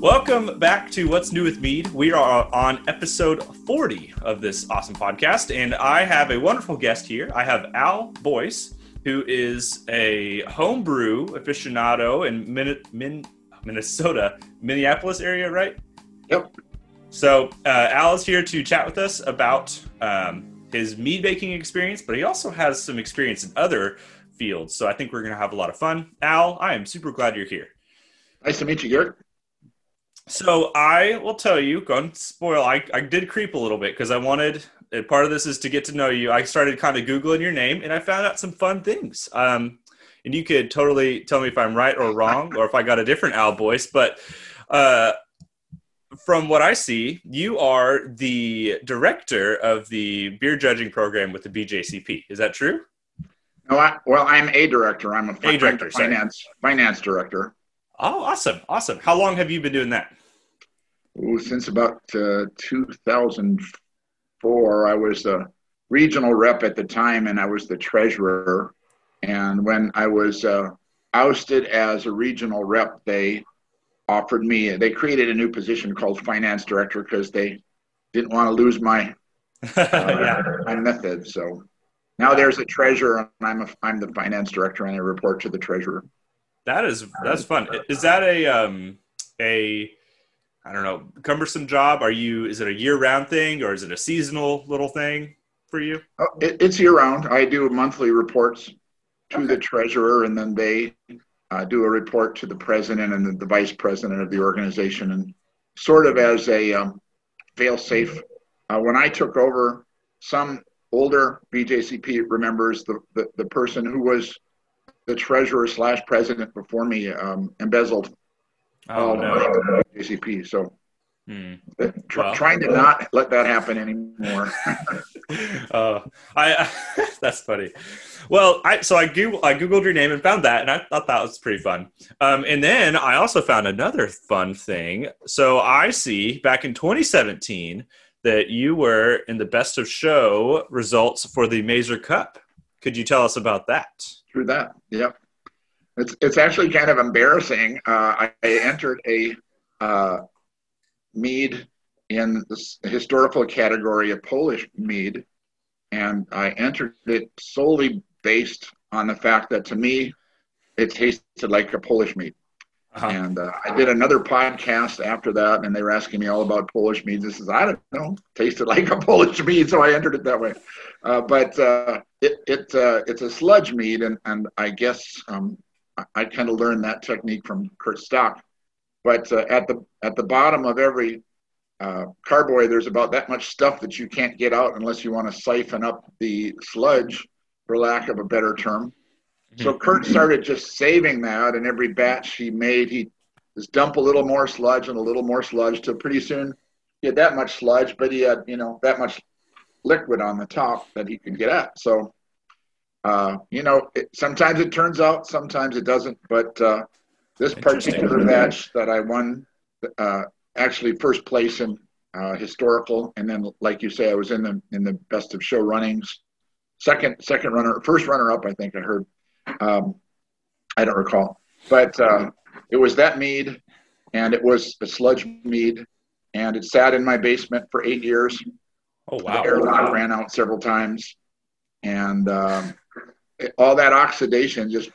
Welcome back to What's New with Mead. We are on episode 40 of this awesome podcast, and I have a wonderful guest here. I have Al Boyce, who is a homebrew aficionado in Min- Min- Minnesota, Minneapolis area, right? Yep. So uh, Al is here to chat with us about um, his mead making experience, but he also has some experience in other fields. So I think we're going to have a lot of fun. Al, I am super glad you're here. Nice to meet you, Garrett. So I will tell you, go and spoil. I, I did creep a little bit because I wanted. Part of this is to get to know you. I started kind of googling your name, and I found out some fun things. Um, and you could totally tell me if I'm right or wrong, or if I got a different Al Boyce. But uh, from what I see, you are the director of the beer judging program with the BJCP. Is that true? No, I, well, I'm a director. I'm a, a director, finance finance director. Oh, awesome, awesome. How long have you been doing that? Ooh, since about uh, 2004, I was the regional rep at the time, and I was the treasurer. And when I was uh, ousted as a regional rep, they offered me. They created a new position called finance director because they didn't want to lose my uh, yeah. my method. So now there's a treasurer, and I'm a, I'm the finance director, and I report to the treasurer. That is that's fun. Is that a um a I don't know cumbersome job? Are you is it a year round thing or is it a seasonal little thing for you? Oh, it, it's year round. I do monthly reports to okay. the treasurer, and then they uh, do a report to the president and the, the, vice president of the organization, and sort of as a um, fail safe. Uh, when I took over, some older BJCP remembers the, the, the person who was the treasurer slash president before me um, embezzled oh, no. JCP. So hmm. tr- well. trying to not let that happen anymore. uh, I that's funny. Well, I so I Google I googled your name and found that, and I thought that was pretty fun. Um, and then I also found another fun thing. So I see back in 2017 that you were in the best of show results for the Mazer Cup. Could you tell us about that? Through that, yep. It's it's actually kind of embarrassing. Uh, I, I, entered a uh, mead in the historical category of Polish mead, and I entered it solely based on the fact that to me, it tasted like a Polish mead. Uh-huh. And uh, I did another podcast after that, and they were asking me all about Polish meads. This is I don't know, tasted like a Polish mead, so I entered it that way. Uh, but uh, it, it uh, it's a sludge mead, and and I guess um, I, I kind of learned that technique from Kurt Stock. But uh, at the at the bottom of every uh, carboy, there's about that much stuff that you can't get out unless you want to siphon up the sludge, for lack of a better term. So Kurt started just saving that, and every batch he made, he just dump a little more sludge and a little more sludge till pretty soon he had that much sludge, but he had you know that much liquid on the top that he could get at. So uh, you know, it, sometimes it turns out, sometimes it doesn't. But uh, this particular match that I won, uh, actually first place in uh, historical, and then like you say, I was in the in the best of show runnings. Second, second runner, first runner up, I think I heard um, I don't recall, but uh, it was that mead, and it was a sludge mead, and it sat in my basement for eight years. Oh wow! The air lock ran out several times, and um, it, all that oxidation just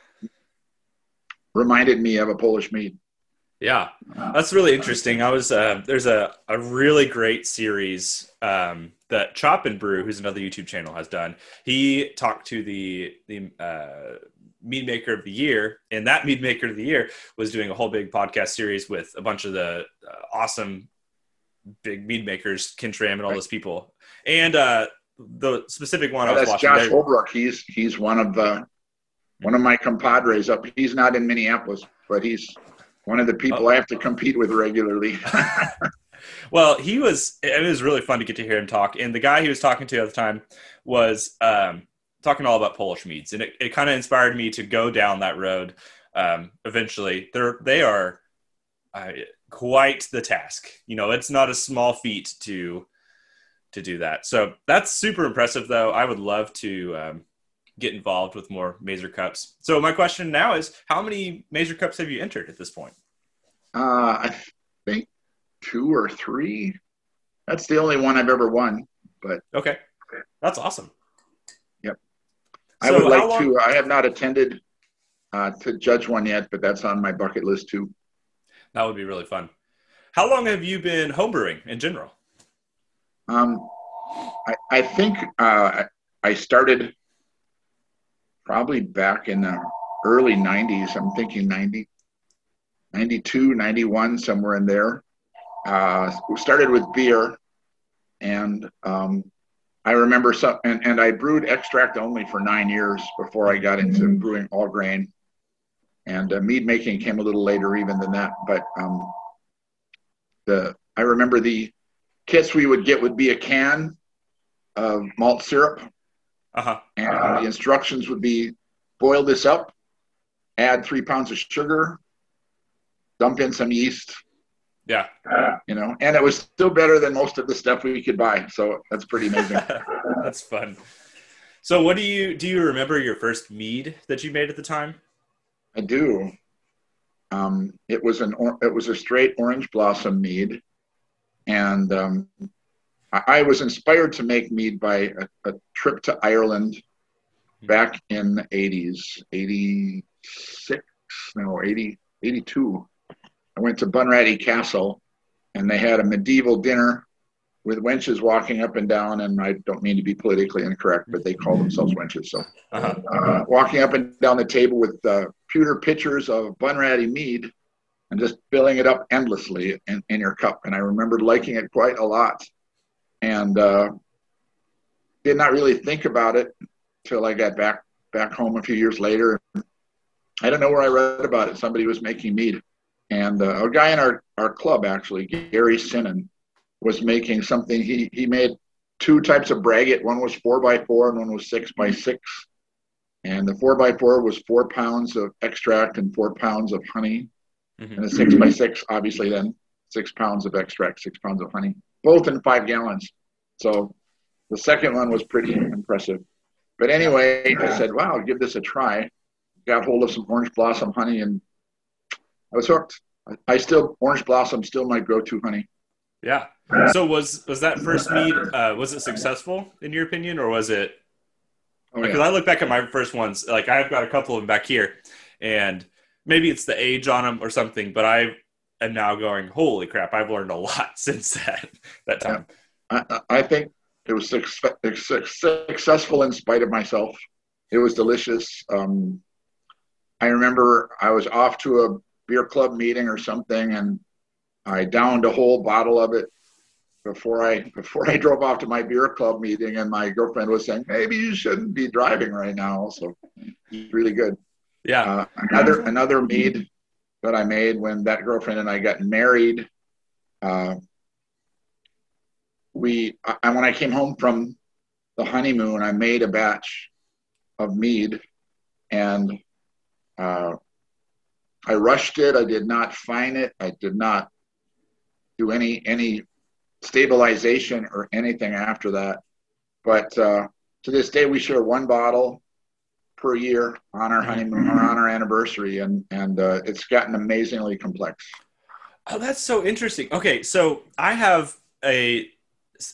reminded me of a Polish mead. Yeah, that's really interesting. I was uh, there's a, a really great series um, that Chop and Brew, who's another YouTube channel, has done. He talked to the the uh, mead maker of the year and that mead maker of the year was doing a whole big podcast series with a bunch of the uh, awesome big mead makers Ken Schramm and all right. those people and uh the specific one oh, i was that's josh holbrook he's he's one of the one of my compadres up he's not in minneapolis but he's one of the people oh. i have to compete with regularly well he was it was really fun to get to hear him talk and the guy he was talking to at the time was um talking all about Polish meads, and it, it kind of inspired me to go down that road. Um, eventually, they're they are uh, quite the task. You know, it's not a small feat to to do that. So that's super impressive, though. I would love to um, get involved with more Mazer Cups. So my question now is, how many Mazer Cups have you entered at this point? Uh, I think two or three. That's the only one I've ever won. But okay, that's awesome. Yep. I would like long... to. I have not attended uh, to judge one yet, but that's on my bucket list too. That would be really fun. How long have you been homebrewing in general? Um, I, I think uh, I started probably back in the early 90s. I'm thinking 90, 92, 91, somewhere in there. Uh, we started with beer, and um, I remember some, and, and I brewed extract only for nine years before I got into mm-hmm. brewing all grain. And uh, mead making came a little later, even than that. But um, the I remember the kits we would get would be a can of malt syrup, uh-huh. and the instructions would be boil this up, add three pounds of sugar, dump in some yeast. Yeah. Uh, you know, and it was still better than most of the stuff we could buy. So that's pretty amazing. that's fun. So what do you do you remember your first mead that you made at the time? I do. Um, it was an it was a straight orange blossom mead, and um, I, I, was inspired to make mead by a, a trip to Ireland back in the 80s, 86, no, 80, 82. I went to Bunratty Castle and they had a medieval dinner with wenches walking up and down. And I don't mean to be politically incorrect, but they call themselves wenches. So uh-huh. uh, walking up and down the table with uh, pewter pitchers of Bunratty mead and just filling it up endlessly in, in your cup. And I remembered liking it quite a lot and uh, did not really think about it till I got back back home a few years later. I don't know where I read about it. Somebody was making mead, and uh, a guy in our, our club actually, Gary Sinnen, was making something. He he made two types of braggot. One was four by four, and one was six by six. And the four by four was four pounds of extract and four pounds of honey, mm-hmm. and the six by six, obviously, then six pounds of extract, six pounds of honey, both in five gallons. So the second one was pretty impressive. But anyway, I said, wow, give this a try. Got hold of some orange blossom honey and I was hooked. I still, orange blossom still my go-to honey. Yeah. So was, was that first mead, uh, was it successful in your opinion or was it? Because oh, yeah. I look back at my first ones, like I've got a couple of them back here and maybe it's the age on them or something, but I am now going, holy crap, I've learned a lot since that, that time. Yeah. I, I think it was successful in spite of myself. It was delicious. Um, I remember I was off to a beer club meeting or something, and I downed a whole bottle of it before I before I drove off to my beer club meeting. And my girlfriend was saying, "Maybe you shouldn't be driving right now." So it's really good. Yeah. Uh, another another mead that I made when that girlfriend and I got married. Uh, we I, when I came home from the honeymoon, I made a batch of mead, and uh, I rushed it. I did not fine it. I did not do any any stabilization or anything after that. But uh, to this day, we share one bottle per year on our honeymoon or on our anniversary, and and uh, it's gotten amazingly complex. Oh, that's so interesting. Okay, so I have a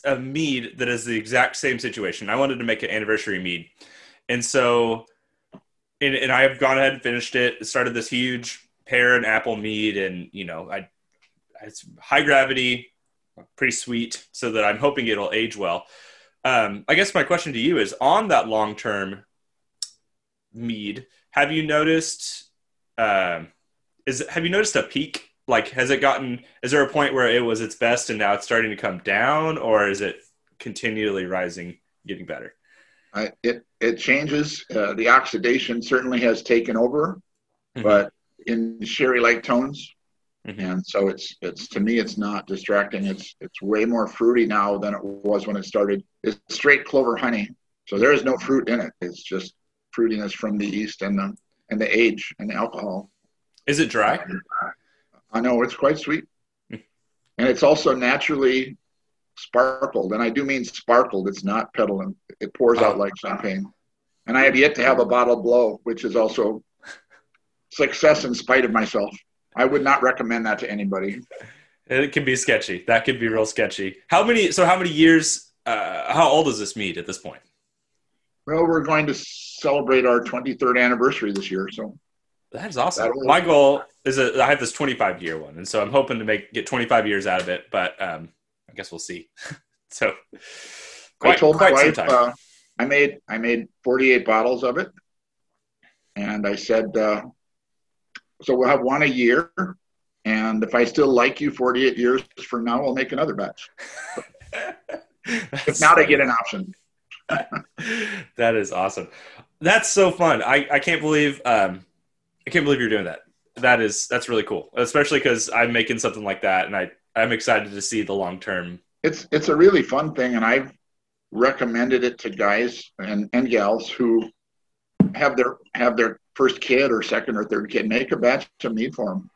a mead that is the exact same situation. I wanted to make an anniversary mead, and so, and, and I have gone ahead and finished it. Started this huge pear and apple mead, and you know, I it's high gravity, pretty sweet, so that I'm hoping it'll age well. Um, I guess my question to you is on that long term mead. Have you noticed? Uh, is have you noticed a peak like has it gotten is there a point where it was its best and now it's starting to come down or is it continually rising getting better I, it it changes uh, the oxidation certainly has taken over mm-hmm. but in sherry like tones mm-hmm. and so it's it's to me it's not distracting it's it's way more fruity now than it was when it started it's straight clover honey so there is no fruit in it it's just fruitiness from the yeast and the and the age and the alcohol is it dry I know it's quite sweet, and it's also naturally sparkled, and I do mean sparkled. It's not petillant; it pours out like champagne. And I have yet to have a bottle blow, which is also success in spite of myself. I would not recommend that to anybody. It can be sketchy. That could be real sketchy. How many? So how many years? Uh, how old is this mead at this point? Well, we're going to celebrate our 23rd anniversary this year, so that's awesome. My goal is a, I have this 25 year one, and so I'm hoping to make get 25 years out of it. But um, I guess we'll see. so, quite, I told my wife uh, I made I made 48 bottles of it, and I said, uh, so we'll have one a year, and if I still like you 48 years from now, I'll make another batch. if not, I get an option. that is awesome. That's so fun. I, I can't believe um, I can't believe you're doing that. That is that's really cool, especially because I'm making something like that, and I I'm excited to see the long term. It's it's a really fun thing, and I've recommended it to guys and, and gals who have their have their first kid or second or third kid. Make a batch of mead for them,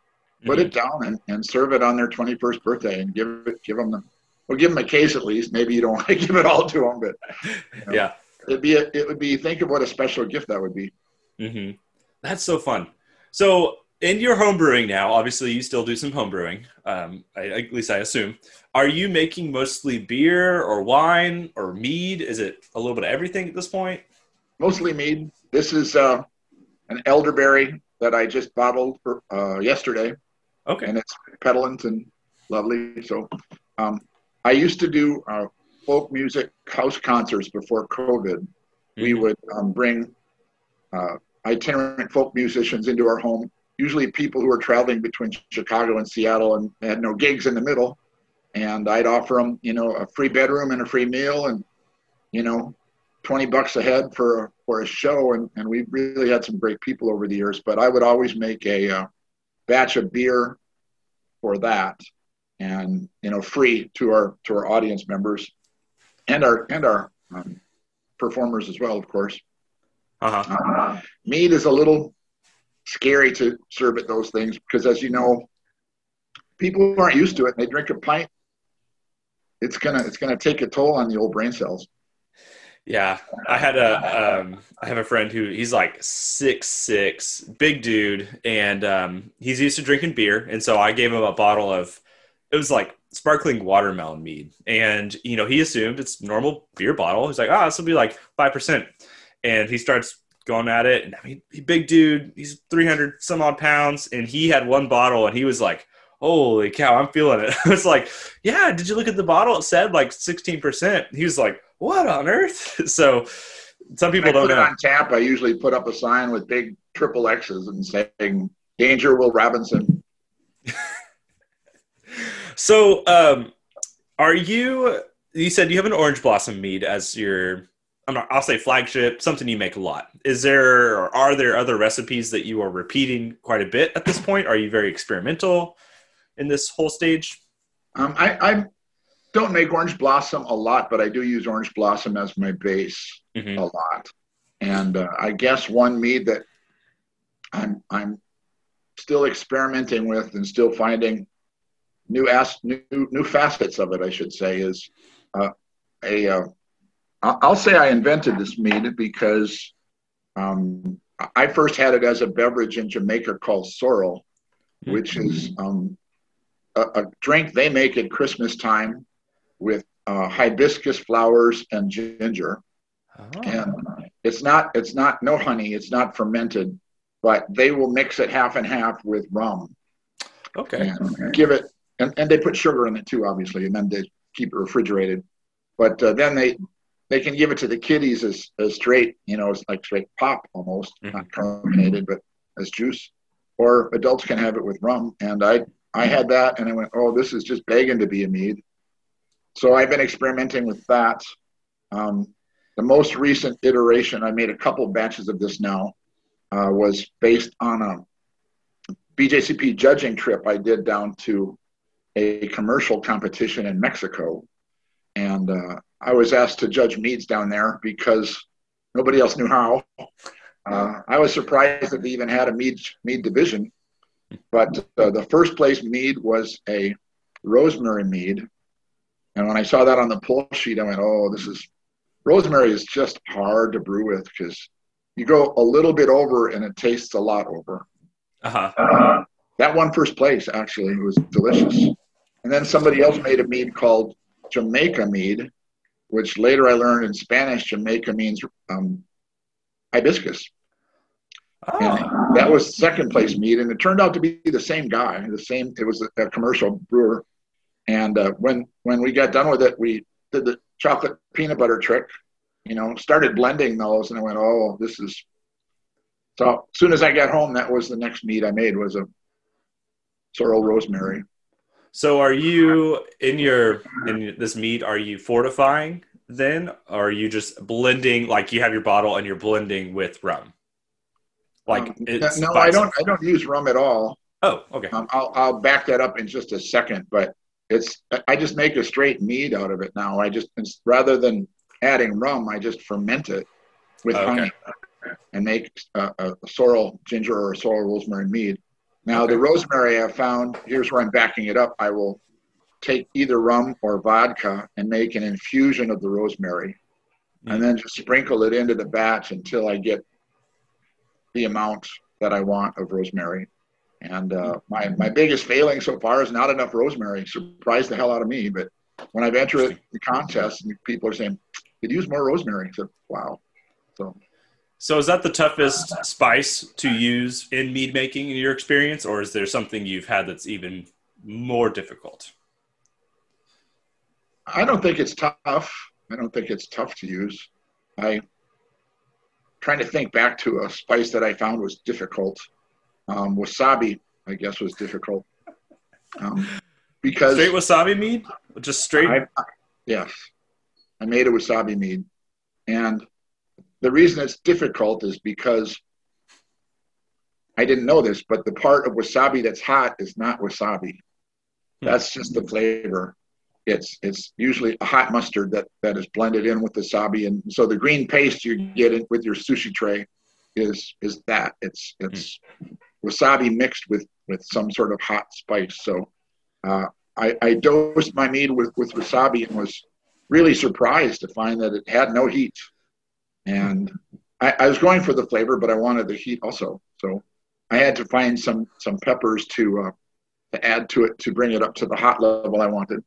put mm-hmm. it down, and, and serve it on their 21st birthday, and give it give them the well, give them a case at least. Maybe you don't want to give it all to them, but you know, yeah, it'd be a, it would be think of what a special gift that would be. Mm-hmm. That's so fun. So in your home brewing now, obviously you still do some home brewing. Um, I, at least I assume. Are you making mostly beer or wine or mead? Is it a little bit of everything at this point? Mostly mead. This is uh, an elderberry that I just bottled for, uh, yesterday. Okay. And it's petillant and lovely. So um, I used to do uh, folk music house concerts before COVID. Mm-hmm. We would um, bring uh, itinerant folk musicians into our home, usually people who were traveling between Chicago and Seattle and had no gigs in the middle. And I'd offer them, you know, a free bedroom and a free meal and, you know, 20 bucks a head for, for a show. And, and we really had some great people over the years, but I would always make a uh, batch of beer for that and, you know, free to our, to our audience members and our, and our um, performers as well, of course. Uh-huh. Uh, mead is a little scary to serve at those things because, as you know, people aren't used to it. And they drink a pint. It's gonna it's gonna take a toll on the old brain cells. Yeah, I had a um, I have a friend who he's like six six, big dude, and um, he's used to drinking beer, and so I gave him a bottle of it was like sparkling watermelon mead, and you know he assumed it's normal beer bottle. He's like, ah, oh, this will be like five percent and he starts going at it. And I mean, big dude, he's 300 some odd pounds, and he had one bottle, and he was like, "Holy cow, I'm feeling it." I was like, "Yeah, did you look at the bottle? It said like 16%." He was like, "What on earth?" so some people don't know. on tap, I usually put up a sign with big triple X's and saying "Danger, Will Robinson." so, um, are you? You said you have an orange blossom mead as your not, I'll say flagship, something you make a lot. Is there or are there other recipes that you are repeating quite a bit at this point? Are you very experimental in this whole stage? Um, I, I, don't make orange blossom a lot, but I do use orange blossom as my base mm-hmm. a lot. And uh, I guess one mead that I'm I'm still experimenting with and still finding new as new new facets of it, I should say, is uh, a uh, I'll say I invented this mead because um, I first had it as a beverage in Jamaica called sorrel, which mm-hmm. is um, a, a, drink they make at Christmas time with uh, hibiscus flowers and ginger. Oh. And it's not it's not no honey, it's not fermented, but they will mix it half and half with rum. Okay. And give it and, and they put sugar in it too, obviously, and then they keep it refrigerated. But uh, then they they can give it to the kiddies as, as straight, you know, it's like straight pop almost, mm-hmm. not carbonated, but as juice. Or adults can have it with rum. And I I had that and I went, oh, this is just begging to be a mead. So I've been experimenting with that. Um, the most recent iteration, I made a couple batches of this now, uh, was based on a BJCP judging trip I did down to a commercial competition in Mexico. And uh, I was asked to judge meads down there because nobody else knew how. Uh, I was surprised that they even had a mead mead division, but uh, the first place mead was a rosemary mead, and when I saw that on the pull sheet, I went, "Oh, this is rosemary is just hard to brew with because you go a little bit over and it tastes a lot over." Uh-huh. Uh, that one first place actually was delicious. And then somebody else made a mead called Jamaica mead, which later I learned in Spanish, Jamaica means um, hibiscus. Oh. And that was second place mead, and it turned out to be the same guy. The same. It was a, a commercial brewer. And uh, when when we got done with it, we did the chocolate peanut butter trick. You know, started blending those, and I went, "Oh, this is." So as soon as I got home, that was the next mead I made was a sorrel rosemary. So are you in your in this mead? Are you fortifying then, or are you just blending? Like you have your bottle and you're blending with rum. Like Um, no, I don't. I don't use rum at all. Oh, okay. Um, I'll I'll back that up in just a second, but it's I just make a straight mead out of it now. I just rather than adding rum, I just ferment it with Okay. honey and make a, a sorrel ginger or a sorrel rosemary mead. Now the rosemary I found here's where I'm backing it up. I will take either rum or vodka and make an infusion of the rosemary, and then just sprinkle it into the batch until I get the amount that I want of rosemary. And uh, my my biggest failing so far is not enough rosemary. Surprised the hell out of me. But when I've entered the contest, people are saying, "Could use more rosemary," I said, "Wow." So So is that the toughest spice to use in mead making in your experience, or is there something you've had that's even more difficult? I don't think it's tough. I don't think it's tough to use. I trying to think back to a spice that I found was difficult. Um, wasabi, I guess, was difficult um, because Straight wasabi mead? Just straight? I, I- yes, I made a wasabi mead, and the reason it's difficult is because I didn't know this, but the part of wasabi that's hot is not wasabi. Hmm. That's just the flavor. It's it's usually a hot mustard that that is blended in with the wasabi, and so the green paste you get in with your sushi tray is is that. It's it's wasabi mixed with with some sort of hot spice. So uh, I, I dosed my meat with, with wasabi and was really surprised to find that it had no heat. And I, I was going for the flavor, but I wanted the heat also. So I had to find some some peppers to uh, to add to it to bring it up to the hot level I wanted.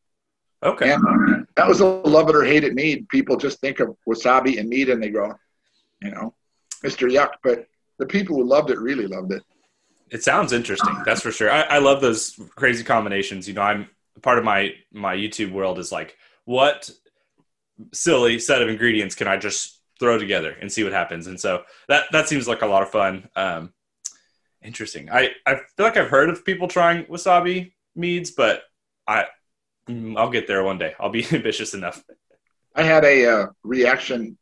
okay. And that was a love it or hate it mead. People just think of wasabi and mead and they go, you know, Mr. Yuck. But the people who loved it really loved it. It sounds interesting. That's for sure. I, I love those crazy combinations. You know, I'm part of my my YouTube world is like, what silly set of ingredients can I just throw together and see what happens? And so that that seems like a lot of fun. Um, interesting. I I feel like I've heard of people trying wasabi meads, but I mm, I'll get there one day. I'll be ambitious enough. I had a uh, reaction.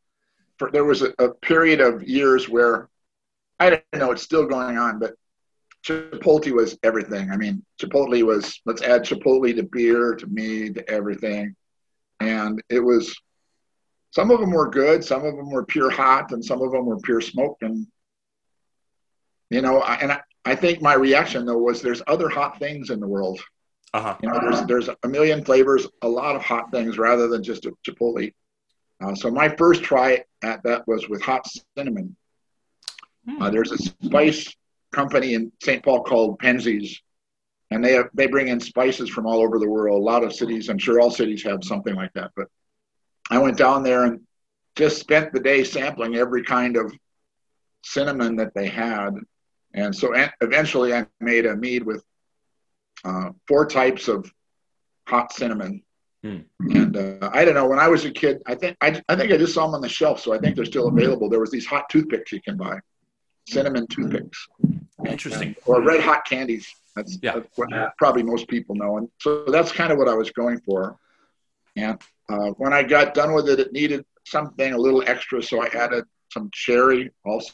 For, there was a, a period of years where I don't know, it's still going on, but Chipotle was everything. I mean, Chipotle was let's add Chipotle to beer, to mead, to everything, and it was. Some of them were good, some of them were pure hot, and some of them were pure smoke. And you know, I, and I, I think my reaction though was there's other hot things in the world. Uh huh. You know, there's there's a million flavors, a lot of hot things rather than just a Chipotle. Uh, so my first try at that was with hot cinnamon. Uh, there's a spice company in St. Paul called Penzeys, and they have, they bring in spices from all over the world. A lot of cities, I'm sure all cities have something like that. But I went down there and just spent the day sampling every kind of cinnamon that they had, and so eventually I made a mead with uh, four types of hot cinnamon. Hmm. And uh, I don't know. When I was a kid, I think I, I think I just saw them on the shelf, so I think they're still available. There was these hot toothpicks you can buy, cinnamon toothpicks, Interesting. or red hot candies. That's, Yeah. that's what probably most people know. And so that's kind of what I was going for. And uh, when I got done with it, it needed something a little extra, so I added some cherry also.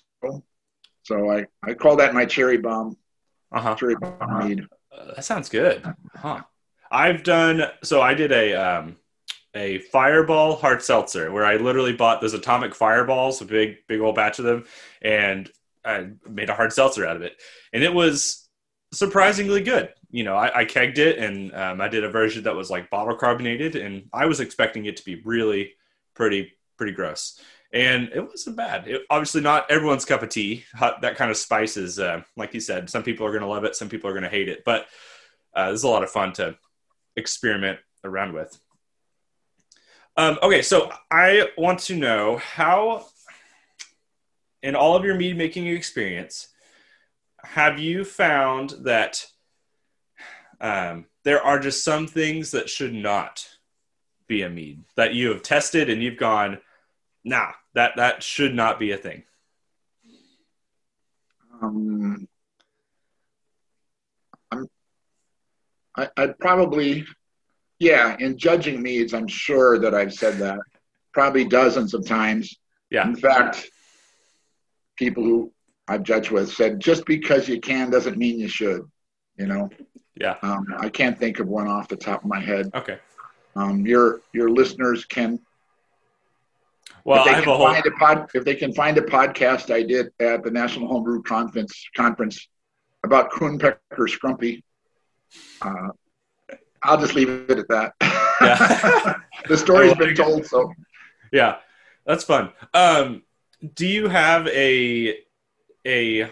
So I, I call that my cherry bomb, Uh huh. cherry bomb mead. Uh, that sounds good. Huh. I've done so. I did a um, a fireball hard seltzer where I literally bought those atomic fireballs, a big big old batch of them, and I made a hard seltzer out of it, and it was surprisingly good. You know, I, I kegged it, and um, I did a version that was like bottle carbonated, and I was expecting it to be really pretty pretty gross. And it wasn't bad. It, obviously, not everyone's cup of tea. Hot, that kind of spice is, uh, like you said, some people are going to love it, some people are going to hate it. But uh, is a lot of fun to experiment around with. Um, okay, so I want to know how, in all of your mead making experience, have you found that um, there are just some things that should not be a mead that you have tested and you've gone, nah, that that should not be a thing. Um, I'm, I, I'd probably, yeah, in judging meads, I'm sure that I've said that probably dozens of times. Yeah. In fact, people who I've judged with said just because you can doesn't mean you should. You know. Yeah. Um, I can't think of one off the top of my head. Okay. Um, your your listeners can. Well, if they I have can a whole. find a pod, if they can find a podcast I did at the National Homebrew Conference conference about Coonpecker Scrumpy, uh, I'll just leave it at that. Yeah. the story's been told, so Yeah, that's fun. Um, do you have a a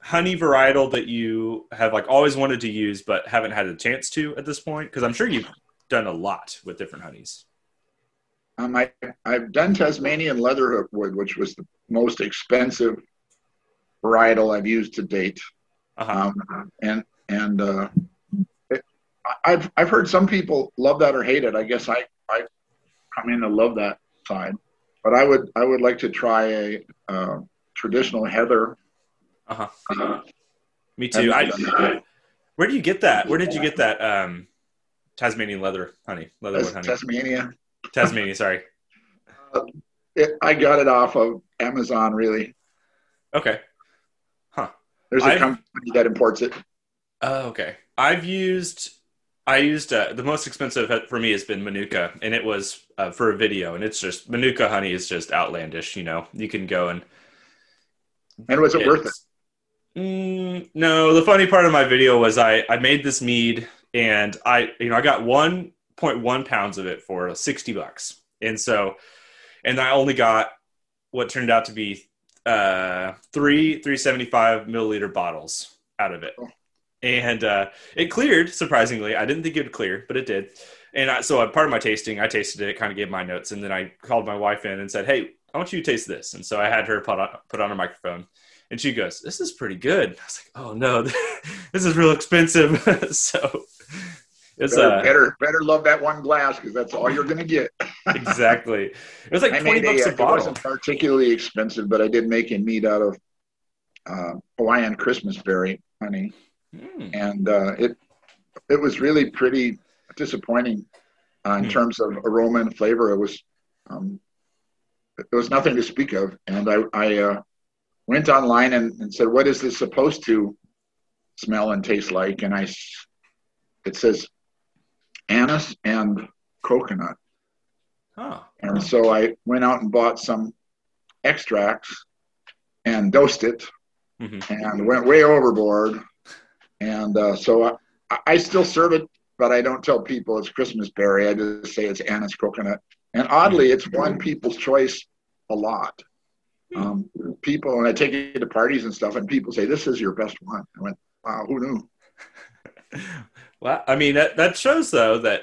honey varietal that you have like always wanted to use but haven't had a chance to at this point? Because I'm sure you've done a lot with different honeys. um, I, I've done Tasmanian leatherwood, which was the most expensive varietal I've used to date. Uh-huh. Um, and and uh, it, I've I've heard some people love that or hate it. I guess I I come in to love that side, but I would I would like to try a uh, traditional heather. Uh-huh. Uh, Me too. I, where do you get that? Where did you get that um, Tasmanian leather honey? Leatherwood honey. Tasmania. Tasmania, sorry. It, I got it off of Amazon. Really, Okay. Huh. There's a I've- company that imports it. Oh, okay. I've used I used uh, the most expensive for me has been Manuka, and it was uh, for a video, and it's just Manuka honey is just outlandish. You know, you can go and And was it worth it? Mm, no, the funny part of my video was I, I made this mead and I you know I got 1.1 pounds of it for 60 bucks. And so and I only got what turned out to be uh three 375 milliliter bottles out of it. And uh, it cleared surprisingly. I didn't think it would clear, but it did. And I, so, part of my tasting, I tasted it, kind of gave my notes, and then I called my wife in and said, "Hey, I want you to taste this." And so I had her put on put on a microphone, and she goes, "This is pretty good." I was like, "Oh no, this is real expensive." so it's Better, uh, better, better love that one glass because that's all you're going to get. exactly. It was like I twenty bucks a, a it bottle. wasn't particularly expensive, but I did make a mead out of uh, Hawaiian Christmas berry honey, Mm. and uh, it it was really pretty disappointing uh, in Hmm. terms of aroma and flavor. It was um, there was nothing to speak of, and I I uh, went online and, and said, "What is this supposed to smell and taste like?" And I, it says anise and coconut. Oh, And so I went out and bought some extracts and dosed it Mhm. and went way overboard. And uh, so I, I still serve it, but I don't tell people it's Christmas berry. I just say it's anise coconut. And oddly, it's won people's choice a lot. Um, people, and I take it to parties and stuff, and people say, This is your best one. I went, Wow, who knew? Well, I mean that that shows though that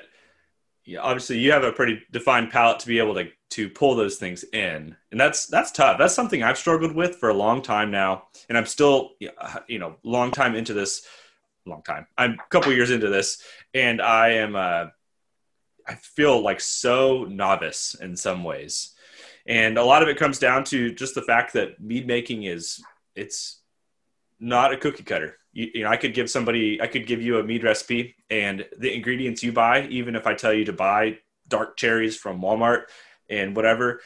yeah, obviously you have a pretty defined palate to be able to to pull those things in, and that's that's tough. That's something I've struggled with for a long time now, and I'm still you know long time into this. Long time. I'm a couple years into this, and I am. Uh, I feel like so novice in some ways, and a lot of it comes down to just the fact that mead making is it's not a cookie cutter. You, you know, I could give somebody, I could give you a mead recipe, and the ingredients you buy, even if I tell you to buy dark cherries from Walmart and whatever,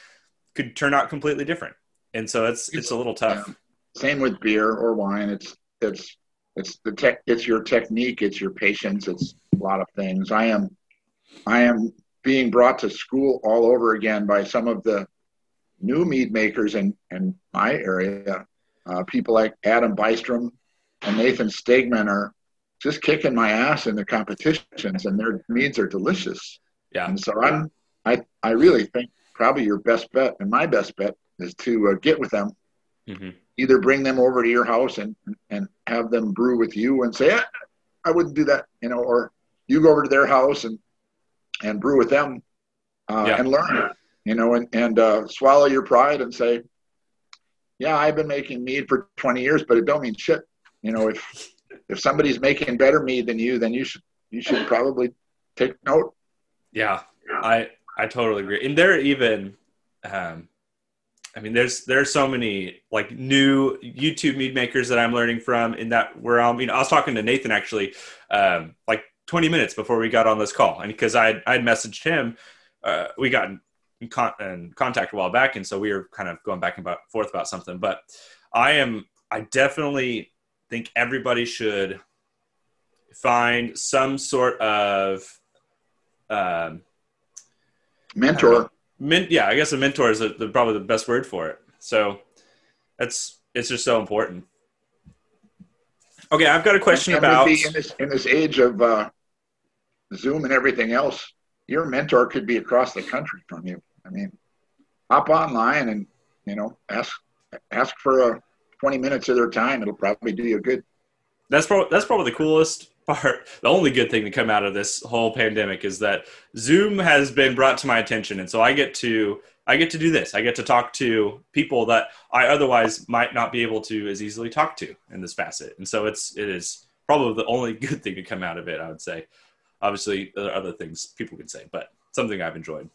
could turn out completely different. And so it's it's a little tough. Yeah. Same with beer or wine. It's it's it's the tech. It's your technique. It's your patience. It's a lot of things. I am I am being brought to school all over again by some of the new mead makers in in my area. Uh, people like Adam Bystrom and Nathan Stegman are just kicking my ass in the competitions, and their meads are delicious. Yeah. And so I'm I I really think probably your best bet and my best bet is to uh, get with them hmm either bring them over to your house and and have them brew with you and say, eh, I wouldn't do that, you know, or you go over to their house and and brew with them uh, Yeah. and learn, you know, and and uh, swallow your pride and say, yeah, I've been making mead for 20 years, but it don't mean shit. You know, if if somebody's making better mead than you, then you should you should probably take note. Yeah, I I totally agree. And there are even, um, I mean, there's there's so many like new YouTube mead makers that I'm learning from. In that where I'm, you know, I was talking to Nathan actually, um, like 20 minutes before we got on this call, and because I I'd messaged him, uh, we got in, con- in contact a while back, and so we were kind of going back and forth about something. But I am I definitely think everybody should find some sort of um, Mentor. men, yeah, I guess a mentor is the, the, probably the best word for it. So that's it's just so important. Okay, I've got a question about. in this in this age of uh, Zoom and everything else. Your mentor could be across the country from you. I mean, hop online and you know ask ask for a 20 minutes of their time. It'll probably do you good. That's probably that's probably the coolest part. The only good thing to come out of this whole pandemic is that Zoom has been brought to my attention, and so I get to I get to do this. I get to talk to people that I otherwise might not be able to as easily talk to in this facet, and so it's it is probably the only good thing to come out of it. I would say. Obviously, there are other things people could say, but something I've enjoyed.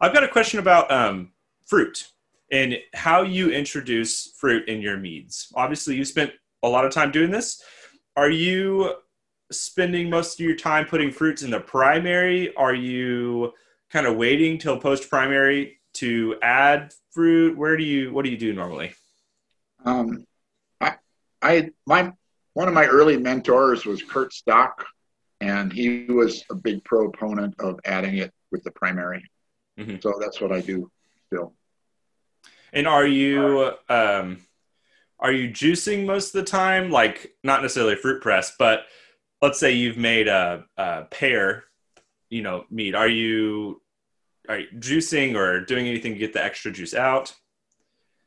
I've got a question about um, fruit and how you introduce fruit in your meads. Obviously, you spent a lot of time doing this. Are you spending most of your time putting fruits in the primary? Are you kind of waiting till post primary to add fruit? Where do you what do you do normally? Um, I, I, my, one of my early mentors was Kurt Stock, and he was a big proponent of adding it with the primary. Mhm. So that's what I do still. And are you um, are you juicing most of the time? Like not necessarily fruit press, but let's say you've made a, a pear, you know, meat. Are you are you juicing or doing anything to get the extra juice out?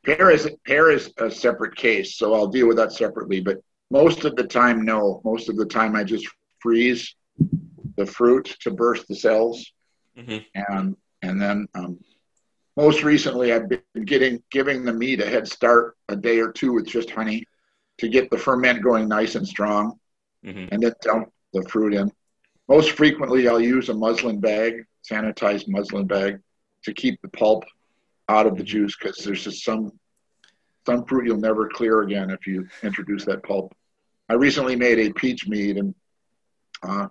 Pear is pear is a separate case, so I'll deal with that separately. But most of the time, no. Most of the time, I just freeze the fruit to burst the cells, Mhm. and and then um, most recently, I've been getting giving the meat a head start a day or two with just honey to get the ferment going nice and strong, Mhm. and then dump the fruit in. Most frequently, I'll use a muslin bag, sanitized muslin bag, to keep the pulp out of the juice because there's just some some fruit you'll never clear again if you introduce that pulp. I recently made a peach mead and uh,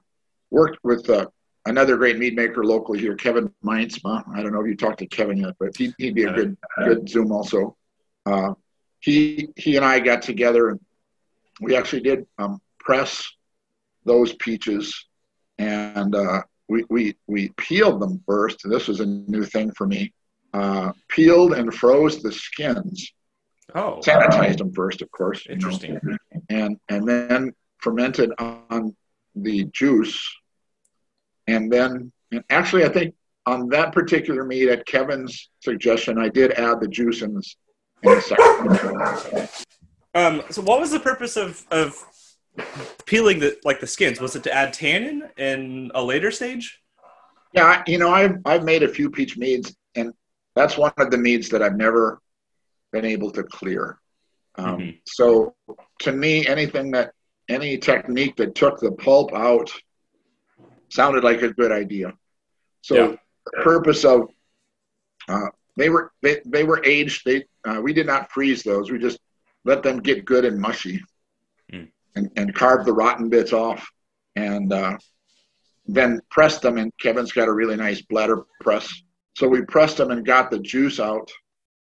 worked with uh, another great mead maker locally here, Kevin Meinsma. I don't know if you talked to Kevin yet, but he, he'd be a good good Zoom also. Uh, he he and I got together and we actually did um, press those peaches and uh, we, we we peeled them first. This was a new thing for me. Uh, peeled and froze the skins Oh, sanitized them first, of course. you know, Interesting. and and then fermented on the juice, and then and actually, I think on that particular meat, at Kevin's suggestion, I did add the juice in the, in the second. Um, so what was the purpose of of peeling the like the skins? Was it to add tannin in a later stage? Yeah, you know, I've I've made a few peach meads, and that's one of the meads that I've never been able to clear. Um, Mhm. So to me, anything that any technique that took the pulp out sounded like a good idea. So Yeah. the purpose of uh, they were they, they were aged. They uh, we did not freeze those. We just let them get good and mushy, Mm. and and carve the rotten bits off, and uh, then press them. And Kevin's got a really nice bladder press. So we pressed them and got the juice out.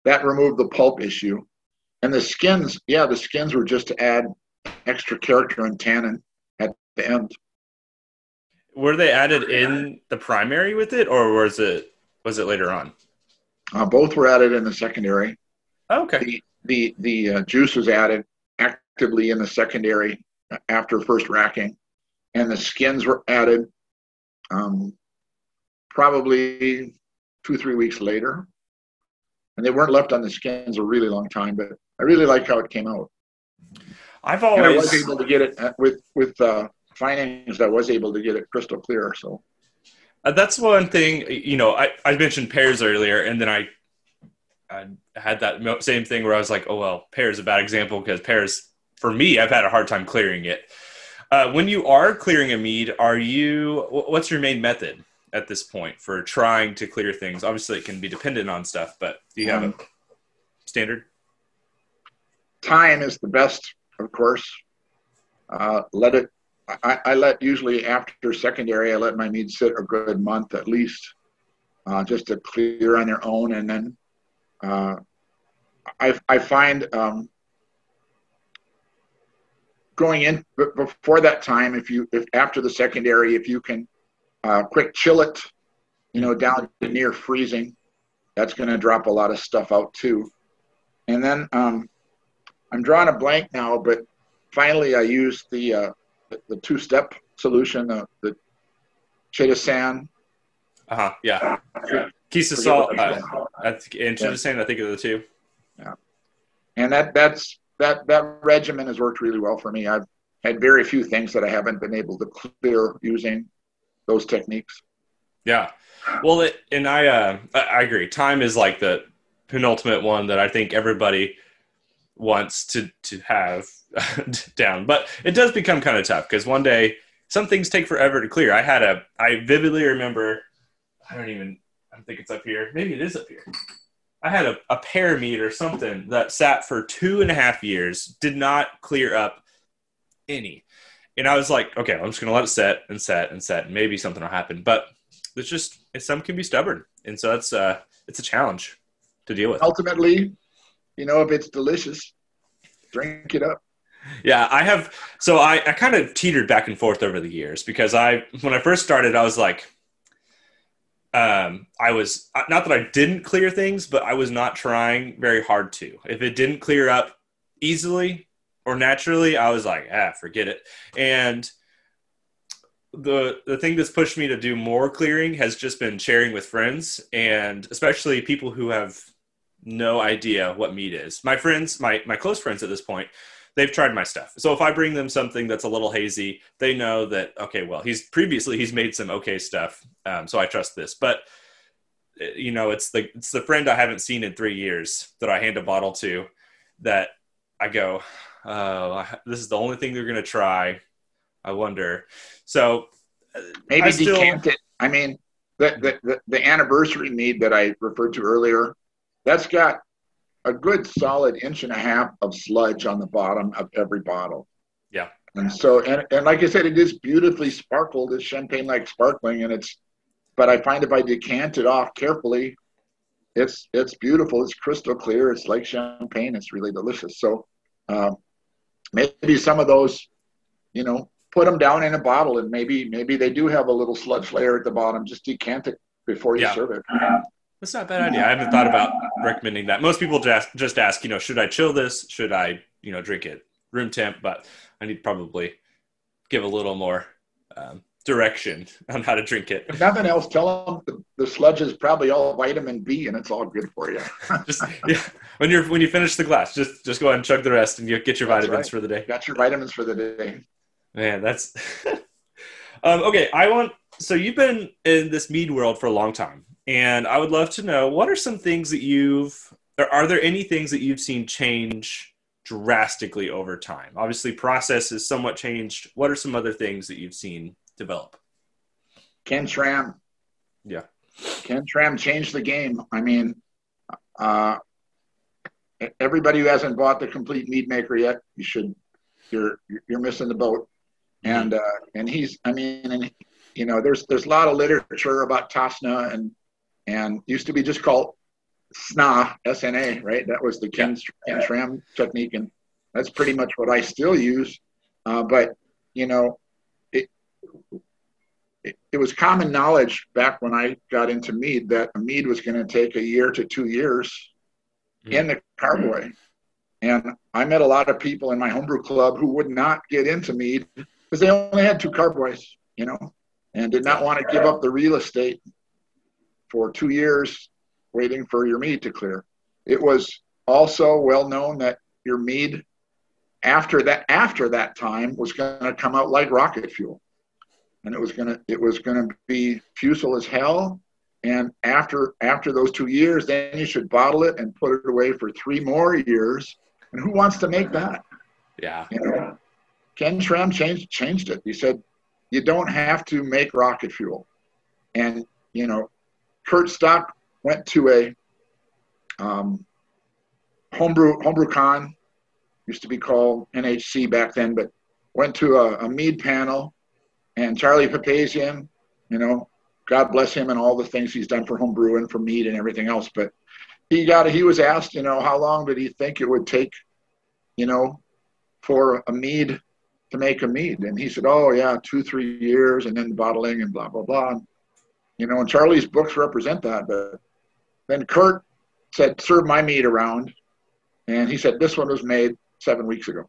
That removed the pulp issue. And the skins, yeah, the skins were just to add extra character and tannin at the end. Were they added in the primary with it, or was it was it later on? Uh, both were added in the secondary. Oh, okay. The the the uh, juice was added actively in the secondary after first racking, and the skins were added um, probably two three weeks later. And they weren't left on the skins a really long time, but I really like how it came out. I've And I was able to get it uh, with with uh, finings, I was able to get it crystal clear. So uh, that's one thing. You know, I, I mentioned pears earlier, and then I, I had that same thing where I was like, oh well, pear is a bad example because pears, for me, I've had a hard time clearing it. Uh, when you are clearing a mead, are you? What's your main method at this point for trying to clear things? Obviously, it can be dependent on stuff, but do you have um, a standard? Time is the best, of course. Uh, let it I, I, let usually after secondary, I let my mead sit a good month at least, uh, just to clear on their own. And then uh, I, I find um, going in before that time, if you if after the secondary, if you can uh, quick chill it, you know, down to near freezing, that's going to drop a lot of stuff out too. And then um, I'm drawing a blank now, but finally I used the uh, the, two-step solution, uh, the Chitosan. Uh huh. Yeah. Kieselsol. Uh, and Chitosan, I think are the two. Yeah. And that that's that that regimen has worked really well for me. I've had very few things that I haven't been able to clear using those techniques. Yeah. Well, it, and I uh, I agree. Time is like the penultimate one that I think everybody wants to to have down. But it does become kind of tough because one day some things take forever to clear. I had a I vividly remember I don't even I don't think it's up here. Maybe it is up here. I had a, a pear mead or something that sat for two and a half years, did not clear up any. And I was like, okay, I'm just gonna let it set and set and set, and maybe something will happen. But it's just some can be stubborn, and so that's uh, it's a challenge to deal with. Ultimately, you know, if it's delicious, drink it up. Yeah, I have. So I, I kind of teetered back and forth over the years because I, when I first started, I was like, um, I was not that I didn't clear things, but I was not trying very hard to. If it didn't clear up easily or naturally, I was like, ah, forget it. And the the thing that's pushed me to do more clearing has just been sharing with friends and especially people who have no idea what mead is. My friends, my my close friends at this point, they've tried my stuff. So if I bring them something that's a little hazy, they know that okay, well, he's previously he's made some okay stuff, um, so I trust this. But uh, you know, it's the it's the friend I haven't seen in three years that I hand a bottle to, that I go, oh, this is the only thing they're gonna try. I wonder. So uh, maybe I still, decant it. I mean, the, the the the anniversary mead that I referred to earlier, that's got a good solid inch and a half of sludge on the bottom of every bottle. Yeah. And so, and, and like I said, it is beautifully sparkled. It's champagne like sparkling, and it's. But I find if I decant it off carefully, it's it's beautiful. It's crystal clear. It's like champagne. It's really delicious. So, um, maybe some of those, you know, put them down in a bottle, and maybe maybe they do have a little sludge layer at the bottom. Just decant it before you yeah. serve it. That's not a bad idea. I haven't thought about recommending that. Most people just just ask, you know, should I chill this? Should I, you know, drink it room temp? But I need to probably give a little more um, direction on how to drink it. If nothing else, tell them the, the, sludge is probably all vitamin B, and it's all good for you. just yeah, when you're when you finish the glass, just just go ahead and chug the rest, and you get your that's vitamins right. for the day. Got your vitamins for the day. Man, that's um, okay. I want so you've been in this mead world for a long time and I would love to know what are some things that you've, or are there any things that you've seen change drastically over time? Obviously, process has somewhat changed. What are some other things that you've seen develop? Ken Schramm. Yeah. Ken Schramm changed the game. I mean, uh, everybody who hasn't bought the Compleat Meadmaker yet, you should. You're you're missing the boat. And uh, and he's. I mean, and you know, there's there's a lot of literature about TOSNA and and used to be just called SNA, S-N-A, right? That was the Ken, Ken Schramm technique, and that's pretty much what I still use. Uh, but you know, it, it, it was common knowledge back when I got into mead that a mead was going to take a year to two years mm-hmm. in the carboy. And I met a lot of people in my homebrew club who would not get into mead because they only had two carboys, you know, and did not want to give up the real estate for two years waiting for your mead to clear. It was also well known that your mead after that after that time was going to come out like rocket fuel. And it was going to it was going to be fusel as hell. And after after those two years then you should bottle it and put it away for three more years. And who wants to make that? Yeah. You know ken schramm changed changed it. He said you don't have to make rocket fuel. And you know Curt Stock went to a um, homebrew homebrew con used to be called NHC back then, but went to a, a mead panel, and Charlie Papazian, you know, God bless him and all the things he's done for homebrew and for mead and everything else. But he got he was asked, you know, how long did he think it would take, you know, for a mead to make a mead? And he said, oh yeah, two three years, and then bottling and blah blah blah. You know, and Charlie's books represent that. But then Curt said, serve my mead around, and he said this one was made seven weeks ago.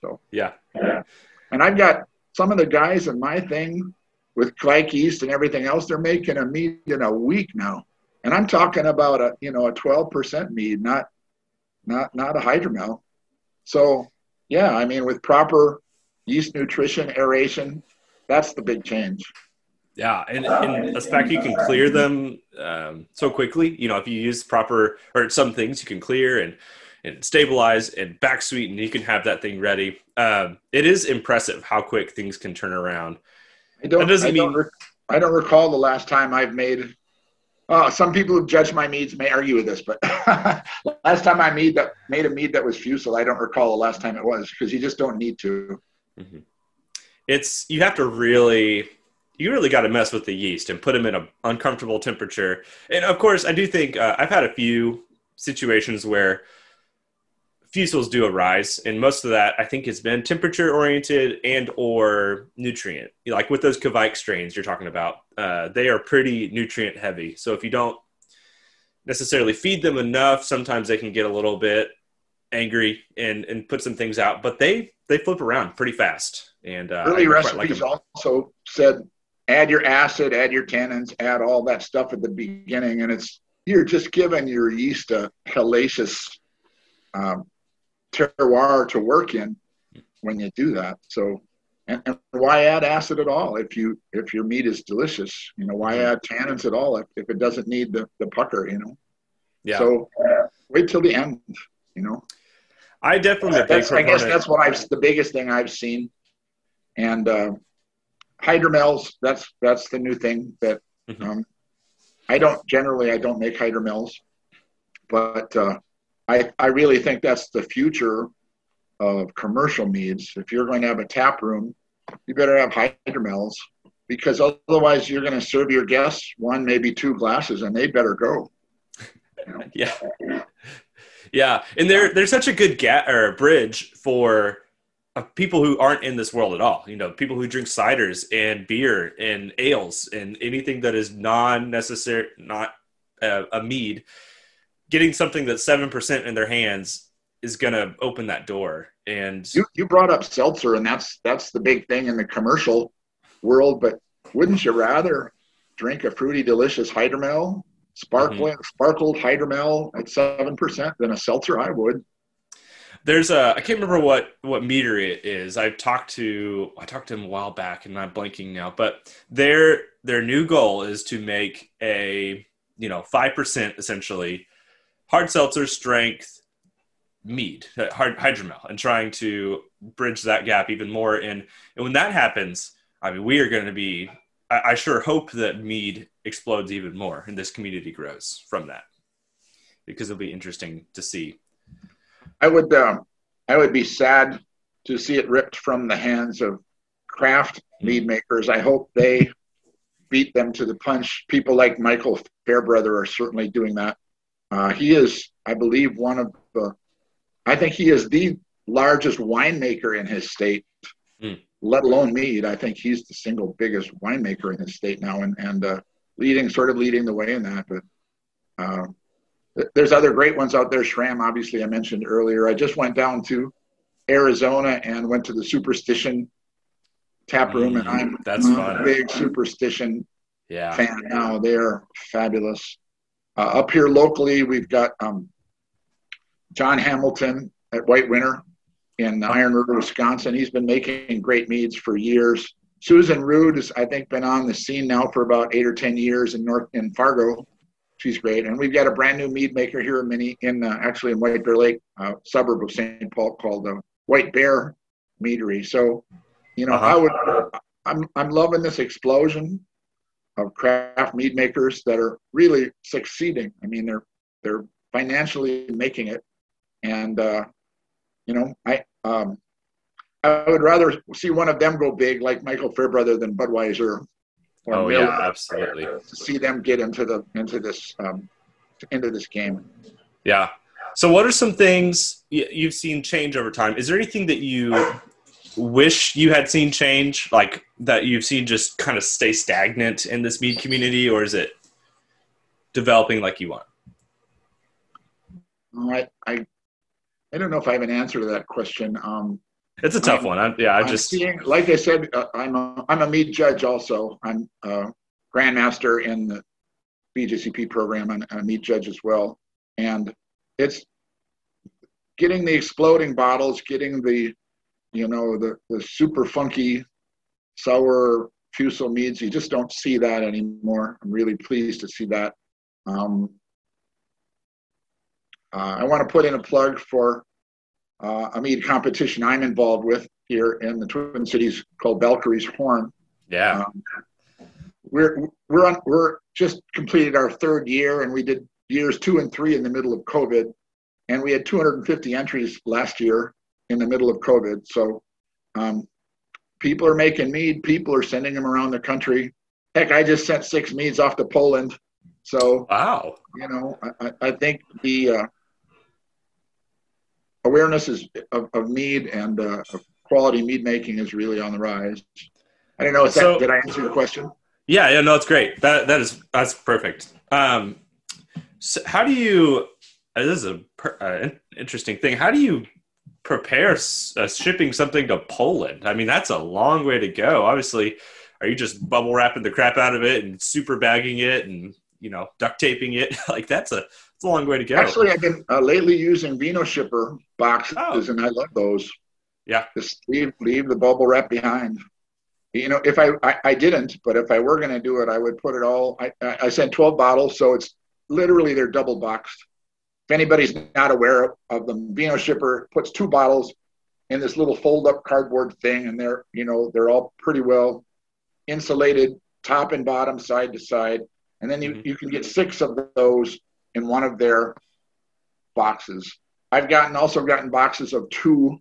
So yeah, yeah. And I've got some of the guys in my thing with Kveik yeast and everything else. They're making a mead in a week now, and I'm talking about a you know a 12% mead, not not not a hydromel. So yeah, I mean with proper yeast nutrition, aeration, that's the big change. Yeah, and, and the fact you can clear them um, so quickly. You know, if you use proper or some things you can clear and and stabilize and back sweeten, you can have that thing ready. Um, it is impressive how quick things can turn around. I don't, that doesn't I mean don't, I don't recall the last time I've made. Uh, some people who judge my meads may argue with this, but last time I made that made a mead that was fusel, I don't recall the last time it was because you just don't need to. Mm-hmm. It's you have to really you really got to mess with the yeast and put them in an uncomfortable temperature. And of course, I do think uh, I've had a few situations where fusels do arise and most of that i think has been temperature oriented and or nutrient. Like with those Kveik strains you're talking about uh, they are pretty nutrient heavy. So if you don't necessarily feed them enough sometimes they can get a little bit angry and and put some things out but they they flip around pretty fast. And uh, early recipes like also said add your acid add your tannins add all that stuff at the beginning and it's you're just giving your yeast a hellacious um, terroir to work in when you do that. So, and, and, why add acid at all if you if your mead is delicious? You know, why add tannins at all if, if it doesn't need the, the pucker? You know. Yeah. So uh, wait till the end. You know. I definitely. That's, I guess that's what I've the biggest thing I've seen, and uh, hydromels. That's that's the new thing that mm-hmm. um, I don't generally I don't make hydromels, but uh, I, I really think that's the future of commercial meads. If you're going to have a tap room, you better have hydromels because otherwise you're going to serve your guests one, maybe two glasses, and they better go. You know? yeah, yeah, and they're they're such a good ga- or bridge for people who aren't in this world at all. You know, people who drink ciders and beer and ales and anything that is non-necessary, not uh, a mead getting something that's seven percent in their hands is going to open that door. And you, you brought up seltzer, and that's that's the big thing in the commercial world. But wouldn't you rather drink a fruity, delicious hydromel, sparkling, mm-hmm. sparkled hydromel at seven percent than a seltzer? I would. There's a I can't remember what what meter it is. I've talked to I talked to him a while back, and I'm blanking now. But their their new goal is to make a you know five percent essentially hard seltzer strength mead, uh, hard hydromel, and trying to bridge that gap even more. And, and when that happens, I mean, we are going to be, I, I, sure hope that mead explodes even more and this community grows from that because it'll be interesting to see. I would, um, I would be sad to see it ripped from the hands of craft mead makers. I hope they beat them to the punch. People like Michael Fairbrother are certainly doing that. Uh, he is, I believe, one of the, I think he is the largest winemaker in his state, mm. let alone mead. I think he's the single biggest winemaker in his state now and, and uh, leading, sort of leading the way in that. But uh, there's other great ones out there. Schramm, obviously, I mentioned earlier. I just went down to Arizona and went to the Superstition tap room, mm, and I'm, that's I'm a big Superstition yeah. fan now. They're fabulous. Uh, up here locally, we've got um, John Hamilton at White Winter in Iron River, Wisconsin. He's been making great meads for years. Susan Ruud has, I think, been on the scene now for about eight or ten years in North in Fargo. She's great, and we've got a brand new mead maker here in Mini, in uh, actually in White Bear Lake, uh, suburb of St. Paul, called the White Bear Meadery. So, you know, uh-huh. I would, I'm I'm loving this explosion of craft mead makers that are really succeeding. I mean, they're they're financially making it, and uh, you know, I um, I would rather see one of them go big, like Michael Fairbrother, than Budweiser. Or oh Miller, yeah, absolutely. To see them get into the into this um, into this game. Yeah. So, what are some things you've seen change over time? Is there anything that you wish you had seen change, like that you've seen just kind of stay stagnant in this mead community, or is it developing like you want? I, I, I don't know if I have an answer to that question. Um, it's a tough I'm, one. I, yeah, I just seeing, like I said, uh, I'm a I'm a mead judge also. I'm a grandmaster in the BJCP program and a mead judge as well. And it's getting the exploding bottles, getting the you know the the super funky sour fusel meads. You just don't see that anymore. I'm really pleased to see that. Um, uh, I want to put in a plug for uh, a mead competition I'm involved with here in the Twin Cities called Valkyrie's Horn. Yeah. Um, we're we're on, we're just completed our third year, and we did years two and three in the middle of COVID, and we had 250 entries last year in the middle of COVID. So um, people are making mead. People are sending them around the country. Heck, I just sent six meads off to Poland. So wow, you know, I, I think the uh, awareness is of, of mead and uh, of quality mead making is really on the rise. I don't know. Is so, that, did I answer your question? Yeah, yeah, no, it's great. That that is that's perfect. Um, so how do you? Uh, this is a per, uh, interesting thing. How do you prepare uh, shipping something to Poland? I mean, that's a long way to go. Obviously, are you just bubble wrapping the crap out of it and super bagging it and you know duct taping it? like that's a it's a long way to go. Actually, I've been uh, lately using Vino Shipper boxes, oh. and I love those. Yeah, just leave leave the bubble wrap behind. You know, if I I, I didn't, but if I were going to do it, I would put it all. I I sent twelve bottles, so it's literally they're double boxed. If anybody's not aware of, them, Vino Shipper puts two bottles in this little fold up cardboard thing, and they're you know they're all pretty well insulated, top and bottom, side to side, and then you, mm-hmm. you can get six of those in one of their boxes. I've gotten also gotten boxes of two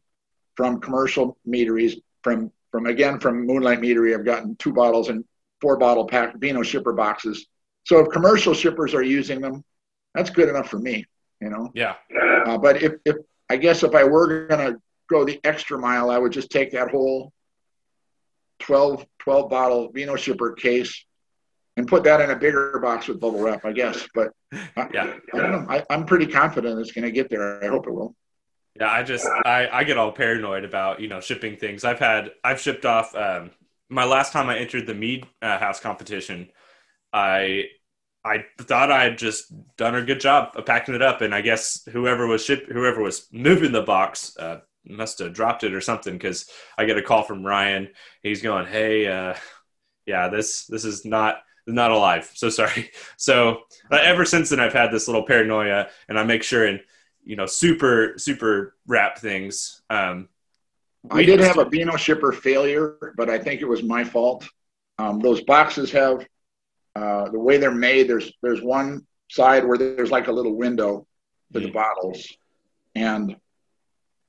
from commercial meaderies from from again from Moonlight Meadery. I've gotten two bottles and four bottle pack Vino shipper boxes. So if commercial shippers are using them, that's good enough for me. You know. Yeah. Uh, but if if I guess if I were gonna go the extra mile, I would just take that whole 12, 12 bottle Vino shipper case and put that in a bigger box with bubble wrap, I guess. But I, yeah, I don't know. I, am pretty confident it's going to get there. I hope it will. Yeah, I just I, I get all paranoid about you know shipping things. I've had I've shipped off. Um, my last time I entered the mead uh, house competition, I I thought I had just done a good job of packing it up, and I guess whoever was ship whoever was moving the box uh, must have dropped it or something because I get a call from Ryan. He's going, "Hey, uh, yeah, this this is not not alive. So sorry. So uh, ever since then, I've had this little paranoia, and I make sure and you know super super wrap things. Um, I did have a Vino shipper failure, but I think it was my fault. Um, those boxes have uh, the way they're made. There's there's one side where there's like a little window for mm. the bottles, and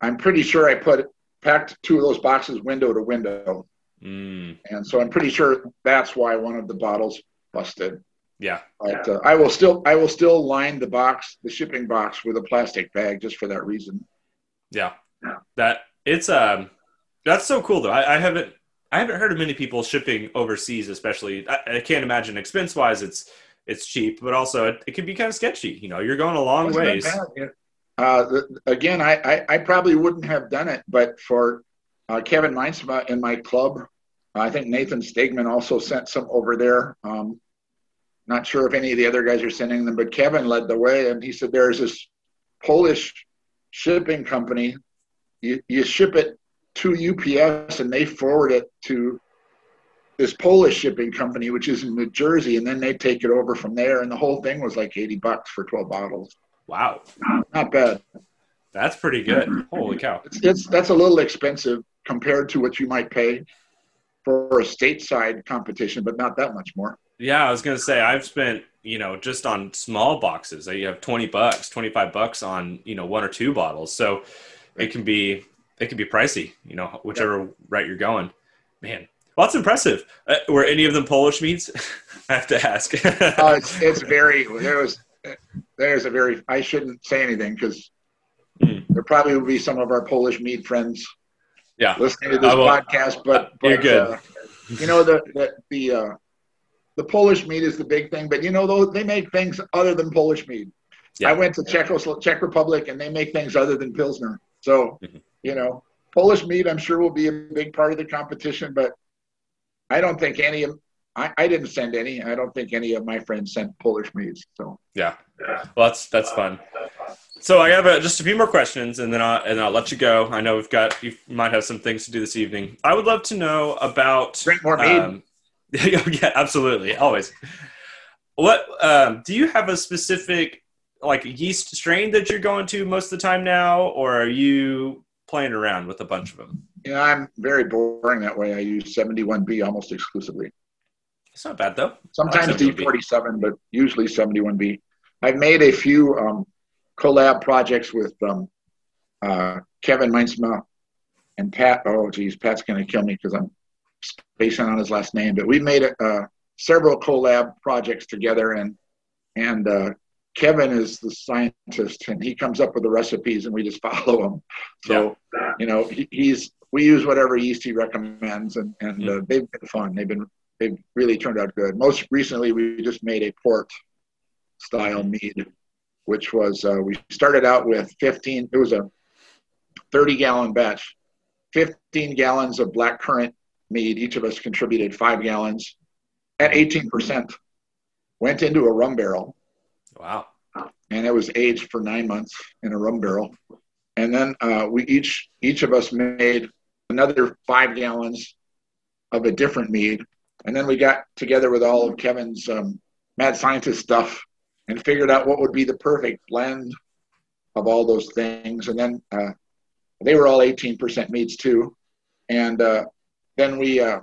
I'm pretty sure I put packed two of those boxes window to window. Mm. And so I'm pretty sure that's why one of the bottles busted. Yeah. But uh, I will still I will still line the box, the shipping box, with a plastic bag just for that reason. Yeah. yeah. That it's um that's so cool though. I, I, haven't I haven't heard of many people shipping overseas, especially. I, I can't imagine expense wise it's it's cheap, but also it, it can be kind of sketchy. You know, you're going a long ways. Uh, the, again, I, I, I probably wouldn't have done it, but for uh, Kevin Meinsma in my club, I think Nathan Stegman also sent some over there. Um, not sure if any of the other guys are sending them, but Kevin led the way, and he said there's this Polish shipping company you, you ship it to UPS and they forward it to this Polish shipping company, which is in New Jersey, and then they take it over from there. And the whole thing was like 80 bucks for 12 bottles. Wow. Not bad. That's pretty good. Holy cow. It's, it's that's a little expensive compared to what you might pay for a stateside competition, but not that much more. Yeah, I was gonna say I've spent you know just on small boxes. You have twenty bucks, twenty five bucks on you know one or two bottles, so it can be it can be pricey. You know, whichever yeah. route you're going. Man, well, that's impressive. Uh, were any of them Polish meads? I have to ask. uh, it's, it's very there was there's a very I shouldn't say anything because mm. there probably will be some of our Polish mead friends yeah listening to this podcast. But, but you're good. Uh, you know the the the, uh, the Polish mead is the big thing, but you know though they make things other than Polish mead. Yeah. I went to Czech Czech Republic and they make things other than Pilsner. So mm-hmm. you know Polish mead I'm sure will be a big part of the competition, but I don't think any of I, I didn't send any. I don't think any of my friends sent Polish meads. So yeah, well that's that's fun. So I have a, just a few more questions, and then I'll, and I'll let you go. I know we've got you might have some things to do this evening. I would love to know about drink more. Um, yeah, absolutely, always. What um, do you have a specific like yeast strain that you're going to most of the time now, or are you playing around with a bunch of them? Yeah, I'm very boring that way. I use 71B almost exclusively. It's not bad though. Sometimes like D47, but usually 71B. I've made a few um, collab projects with um, uh, Kevin Meinsma and Pat. Oh, geez, Pat's going to kill me because I'm spacing on his last name. But we made uh, several collab projects together, and and uh, Kevin is the scientist, and he comes up with the recipes, and we just follow him. So, yeah. you know, he, he's we use whatever yeast he recommends, and and mm-hmm. uh, they've been fun. They've been they've really turned out good. Most recently, we just made a port style mead, which was uh, we started out with 15. It was a 30 gallon batch, 15 gallons of black currant mead. Each of us contributed five gallons at 18 percent. Went into a rum barrel. Wow. And it was aged for nine months in a rum barrel. And then uh, we each each of us made another five gallons of a different mead and then we got together with all of Kevin's um, mad scientist stuff and figured out what would be the perfect blend of all those things. And then uh, they were all 18% meads too. And uh, then we uh,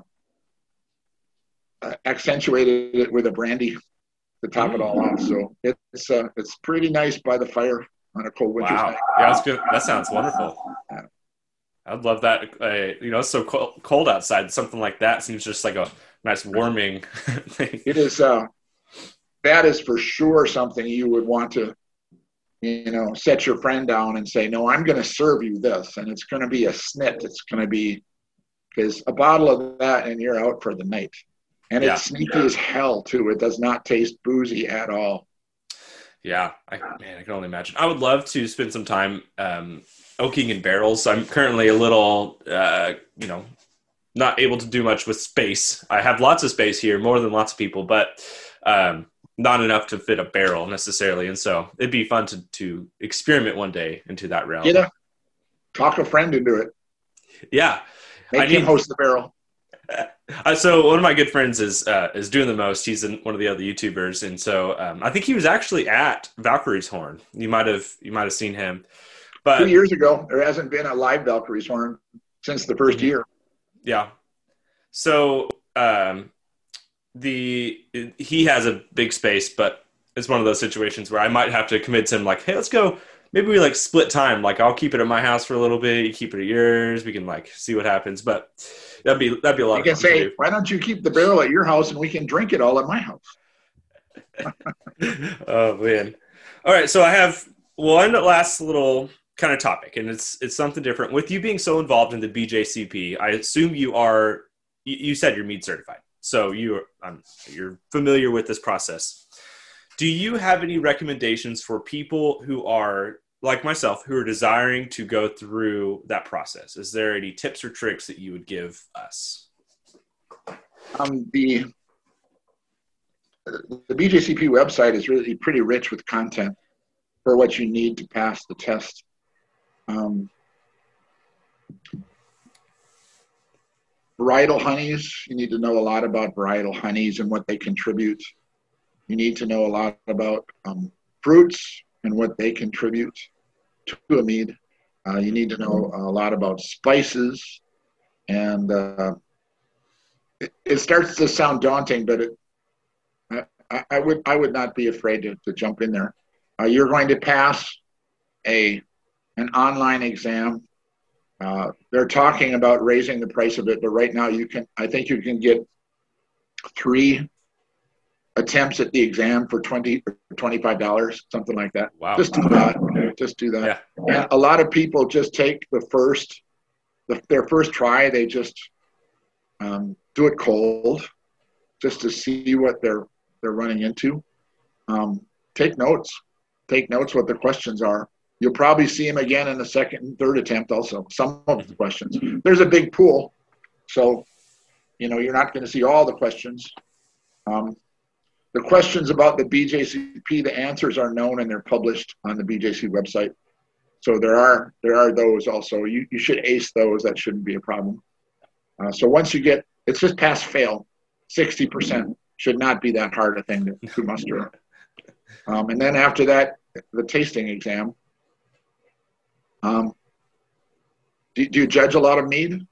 uh accentuated it with a brandy to top it all off. So it's uh, it's pretty nice by the fire on a cold winter wow. night. Yeah, that's good. That sounds wonderful. I'd love that. Uh, you know, it's so cold outside. Something like that seems just like a nice warming thing. It is. Uh, that is for sure something you would want to, you know, set your friend down and say, "No, I'm going to serve you this," and it's going to be a snit. It's going to be because a bottle of that and you're out for the night. And yeah. it's sneaky yeah. as hell too. It does not taste boozy at all. Yeah, I, man, I can only imagine. I would love to spend some time um, oaking in barrels. I'm currently a little, uh, you know, not able to do much with space. I have lots of space here, more than lots of people, but um, not enough to fit a barrel necessarily. And so it'd be fun to to experiment one day into that realm. You know, talk a friend into it. Yeah, make I him need, host the barrel. Uh, so one of my good friends is uh, is doing the most. He's in one of the other YouTubers, and so um, I think he was actually at Valkyrie's Horn. You might have you might have seen him. But two years ago, there hasn't been a live Valkyrie's Horn since the 1st mm-hmm. year. Yeah. So um, the he has a big space, but it's one of those situations where I might have to convince him, like, hey, let's go. Maybe we like split time. Like, I'll keep it at my house for a little bit. You keep it at yours. We can like see what happens. But that'd be that'd be a lot. I can say, do. why don't you keep the barrel at your house and we can drink it all at my house. oh man! All right, so I have. We'll end at last little kind of topic, and it's it's something different. With you being so involved in the BJCP, I assume you are. You, you said you're mead certified, so you um, you're familiar with this process. Do you have any recommendations for people who are like myself who are desiring to go through that process? Is there any tips or tricks that you would give us? Um, the the BJCP website is really pretty rich with content for what you need to pass the test. Um, varietal honeys, you need to know a lot about varietal honeys and what they contribute. You need to know a lot about um, fruits and what they contribute to a mead. Uh, you need to know a lot about spices, and uh, it, it, starts to sound daunting, but it, I, I, would I would not be afraid to, to jump in there. Uh, you're going to pass a an online exam. Uh, they're talking about raising the price of it, but right now you can. I think you can get three attempts at the exam for 20 $25, something like that. Wow. Just do that. Just do that. Yeah. And a lot of people just take the first, the, their first try, they just um, do it cold just to see what they're, they're running into. Um, take notes. Take notes what the questions are. You'll probably see them again in the second and third attempt also, some of the mm-hmm. questions. There's a big pool, so, you know, you're not going to see all the questions. Um, the questions about the BJCP, the answers are known and they're published on the BJC website. So there are there are those also. You, you should ace those. That shouldn't be a problem. Uh, so once you get, it's just pass fail. 60% should not be that hard a thing to, to muster. Um, and then after that, the tasting exam. Um, do, do you judge a lot of mead?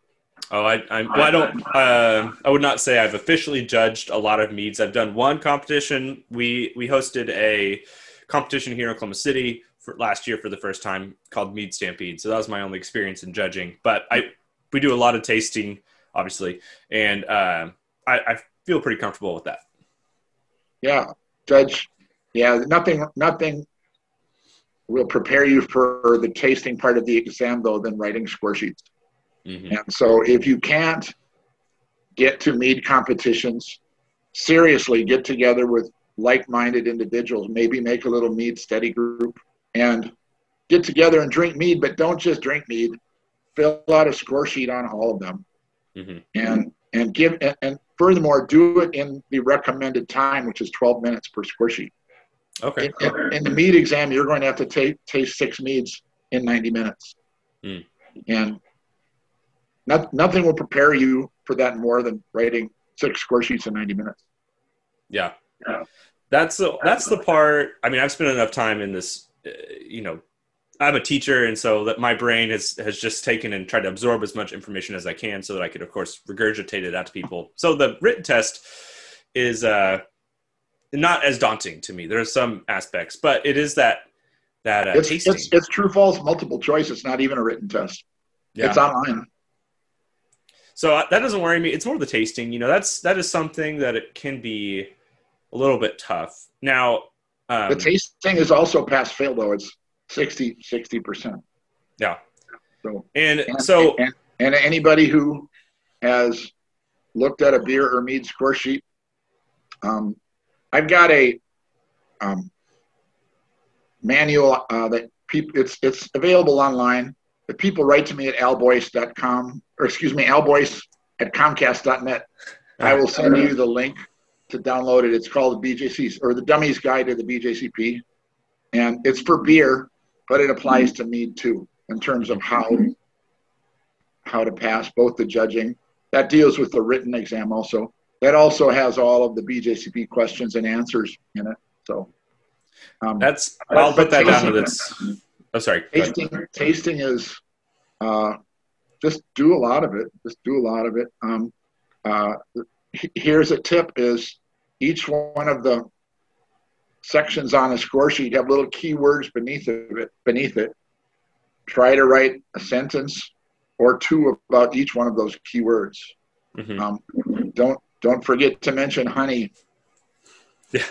Oh, I, I, well, I don't. Uh, I would not say I've officially judged a lot of meads. I've done one competition. We we hosted a competition here in Oklahoma City for last year for the first time called Mead Stampede. So that was my only experience in judging. But I we do a lot of tasting, obviously, and uh, I, I feel pretty comfortable with that. Yeah, judge. Yeah, nothing nothing will prepare you for the tasting part of the exam though than writing score sheets. Mm-hmm. And so if you can't get to mead competitions, seriously get together with like-minded individuals, maybe make a little mead study group and get together and drink mead, but don't just drink mead. Fill out a score sheet on all of them. Mm-hmm. And and give and, and furthermore do it in the recommended time, which is 12 minutes per score sheet. Okay. In, in, the mead exam, you're going to have to take, taste six meads in 90 minutes. Mm. And not, nothing will prepare you for that more than writing six score sheets in 90 minutes. Yeah. yeah. That's the, that's the part. I mean, I've spent enough time in this, uh, you know, I'm a teacher, and so that my brain has has just taken and tried to absorb as much information as I can, so that I could, of course, regurgitate it out to people. So the written test is uh, not as daunting to me. There are some aspects, but it is that that uh, it's, it's, it's true false multiple choice. It's not even a written test. Yeah. It's online. So uh, that doesn't worry me. It's more the tasting. You know, that's that is something that it can be a little bit tough. Now, um, the tasting is also pass fail though. It's 60 percent. Yeah. So and, and so and, and, anybody who has looked at a beer or mead score sheet, um, I've got a um, manual uh, that people it's it's available online if people write to me at alboyce.com, or excuse me, alboyce at comcast.net, I will send you the link to download it. It's called the BJC or the Dummies Guide to the BJCP. And it's for beer, but it applies to mead too in terms of how how to pass both the judging. That deals with the written exam also. That also has all of the BJCP questions and answers in it. So um, that's I'll put that down to this Oh, sorry. Tasting, tasting is uh, just do a lot of it. Just do a lot of it. Um, uh, here's a tip: is each one of the sections on a score sheet have little keywords beneath it. Beneath it, try to write a sentence or two about each one of those keywords. Mm-hmm. Um, don't don't forget to mention honey. Yeah.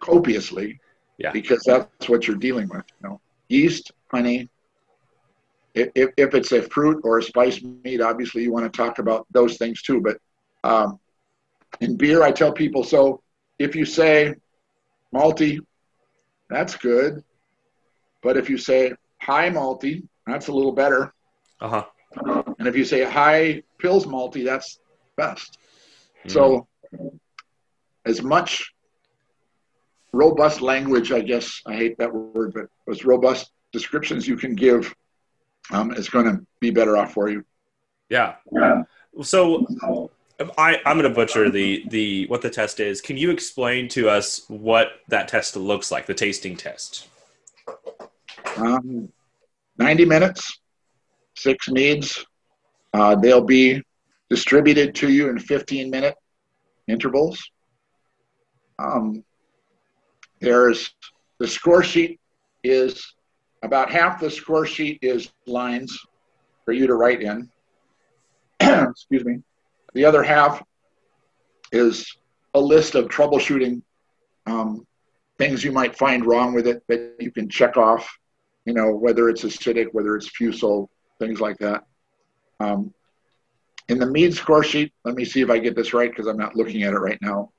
Copiously. Yeah. Because that's what you're dealing with. You know, yeast, honey. If, if it's a fruit or a spice mead, obviously you want to talk about those things too. But um, in beer, I tell people so if you say malty, that's good. But if you say high malty, that's a little better. Uh-huh. And if you say high Pils malty, that's best. Mm. So as much robust language, I guess I hate that word, but as robust descriptions you can give um, it's going to be better off for you. Yeah. So I, I'm going to butcher the the what the test is. Can you explain to us what that test looks like, the tasting test? Um, 90 minutes, six meads. Uh, they'll be distributed to you in 15 minute intervals. Um, there's the score sheet is about half the score sheet is lines for you to write in. Excuse me. The other half is a list of troubleshooting um, things you might find wrong with it that you can check off. You know, whether it's acidic, whether it's fusel, things like that. Um, in the mead score sheet, let me see if I get this right because I'm not looking at it right now.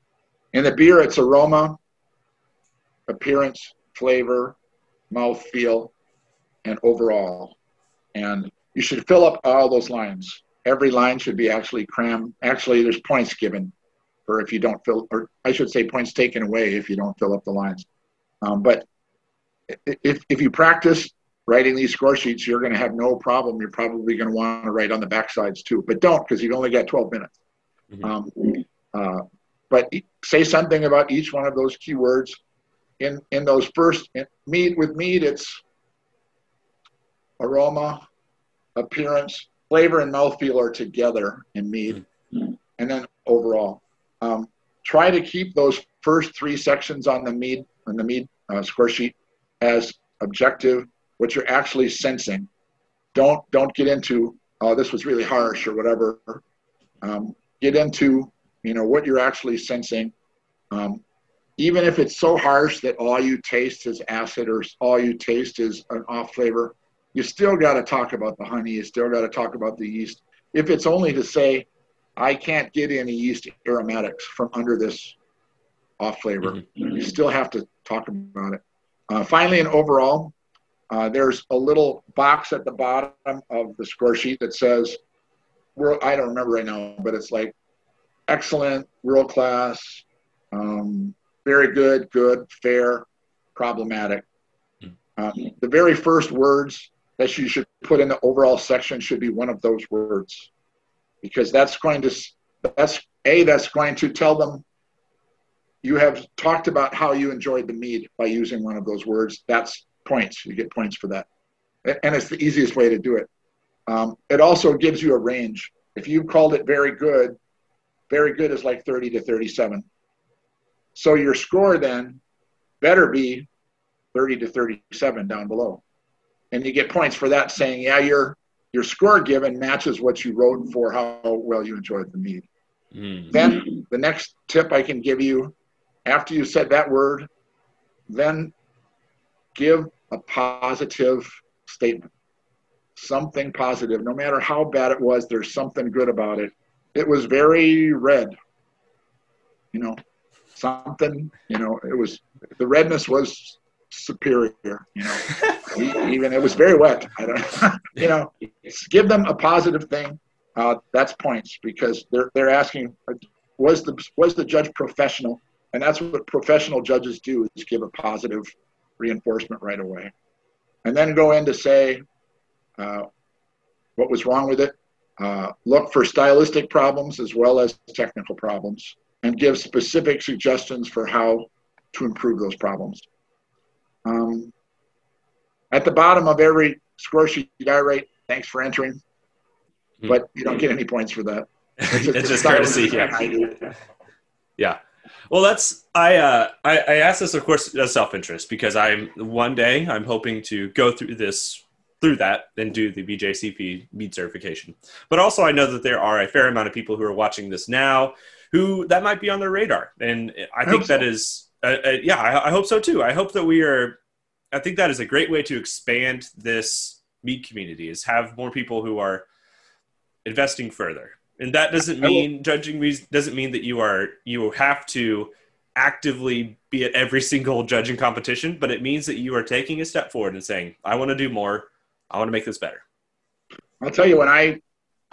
In the beer, it's aroma, appearance, flavor, mouth feel, and overall. And you should fill up all those lines. Every line should be actually crammed. Actually, there's points given for if you don't fill, or I should say points taken away if you don't fill up the lines. Um, but if, if you practice writing these score sheets, you're going to have no problem. You're probably going to want to write on the back sides too, but don't because you've only got 12 minutes. Mm-hmm. Um, uh, but say something about each one of those keywords. In in those first in mead with mead, it's aroma, appearance, flavor, and mouthfeel are together in mead, mm-hmm. and then overall. Um, try to keep those first three sections on the mead on the mead uh, score sheet as objective what you're actually sensing. Don't don't get into oh this was really harsh or whatever. Um, get into you know what you're actually sensing. Um, even if it's so harsh that all you taste is acid or all you taste is an off flavor, you still got to talk about the honey. You still got to talk about the yeast. If it's only to say, I can't get any yeast aromatics from under this off flavor, mm-hmm. you still have to talk about it. Uh, finally, and overall, uh, there's a little box at the bottom of the score sheet that says, "World." I don't remember right now, but it's like excellent, world class, um, very good, good, fair, problematic. Hmm. Um, the very first words that you should put in the overall section should be one of those words because that's going to, that's A, that's going to tell them you have talked about how you enjoyed the mead by using one of those words. That's points. You get points for that. And it's the easiest way to do it. Um, it also gives you a range. If you called it very good, very good is like 30 to 37. So your score then better be 30 to 37 down below. And you get points for that saying, yeah, your your score given matches what you wrote for how well you enjoyed the mead. Mm. Then the next tip I can give you after you said that word, then give a positive statement. Something positive. No matter how bad it was, there's something good about it. It was very red. You know, something, you know, it was, the redness was superior, you know, even it was very wet. I don't, you know, give them a positive thing. Uh, that's points because they're, they're asking, was the, was the judge professional? And that's what professional judges do is give a positive reinforcement right away. And then go in to say uh, what was wrong with it, uh, look for stylistic problems as well as technical problems, and give specific suggestions for how to improve those problems. Um, at the bottom of every score sheet I write, thanks for entering, but you don't get any points for that. It's just, just courtesy. Yeah. yeah. Well, that's I, uh, I I ask this, of course, as self interest because I'm one day I'm hoping to go through this through that and do the BJCP mead certification. But also, I know that there are a fair amount of people who are watching this now who that might be on their radar, and I, I think that so. is uh, uh, yeah, I, I hope so too. I hope that we are. I think that is a great way to expand this mead community is have more people who are investing further and that doesn't mean judging doesn't mean that you are you have to actively be at every single judging competition but it means that you are taking a step forward and saying i want to do more. I want to make this better. I'll tell you when i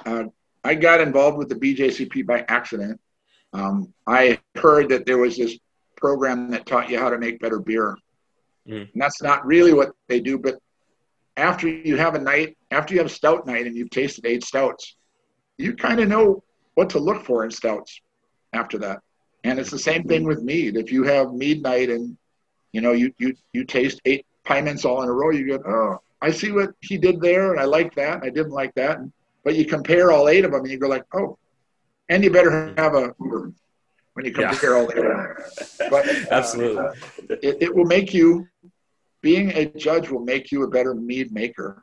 uh, i got involved with the bjcp by accident um, i heard that there was this program that taught you how to make better beer. Mm. and that's not really what they do but after you have a night, after you have stout night and you've tasted eight stouts, you kind of know what to look for in stouts after that. And it's the same thing with mead. If you have mead night and you know you you you taste eight piments all in a row, you go, oh, I see what he did there, and I like that. and I didn't like that. But you compare all eight of them, and you go like, oh, and you better have a when you compare yeah. all eight of them. But uh, absolutely, it, it will make you being a judge will make you a better mead maker.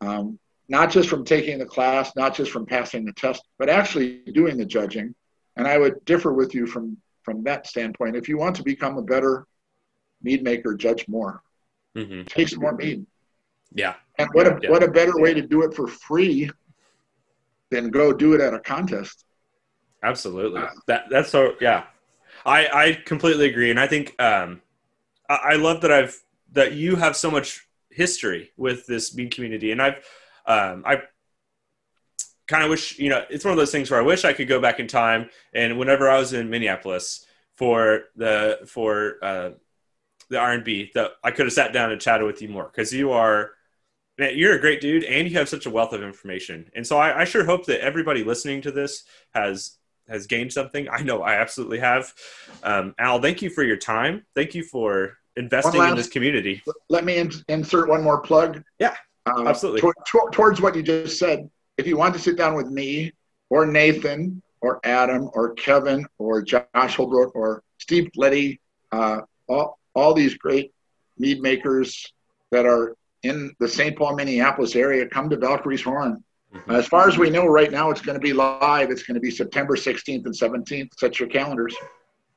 Um, not just from taking the class, not just from passing the test, but actually doing the judging. And I would differ with you from from that standpoint. If you want to become a better mead maker, judge more, mm-hmm. taste more mead. Yeah. And what a yeah. what a better way to do it for free than go do it at a contest. Absolutely. Uh, that that's so yeah. I I completely agree, and I think um, I, I love that I've that you have so much history with this mead community, and I've um, I kind of wish you know it's one of those things where I wish I could go back in time and whenever I was in Minneapolis for the for uh, the R and B that I could have sat down and chatted with you more because you are man, you're a great dude and you have such a wealth of information. And so I, I, sure hope that everybody listening to this has has gained something. I know I absolutely have. Um, Al, thank you for your time. Thank you for investing last, in this community. Let me in, insert one more plug. Yeah, uh, absolutely. To, to, towards what you just said, if you want to sit down with me or Nathan or Adam or Kevin or Josh Holbrook or Steve Letty, uh, all, all these great mead makers that are in the St. Paul, Minneapolis area, come to Valkyrie's Horn. Mm-hmm. As far as we know right now, it's going to be live. It's going to be September 16th and 17th. Set your calendars.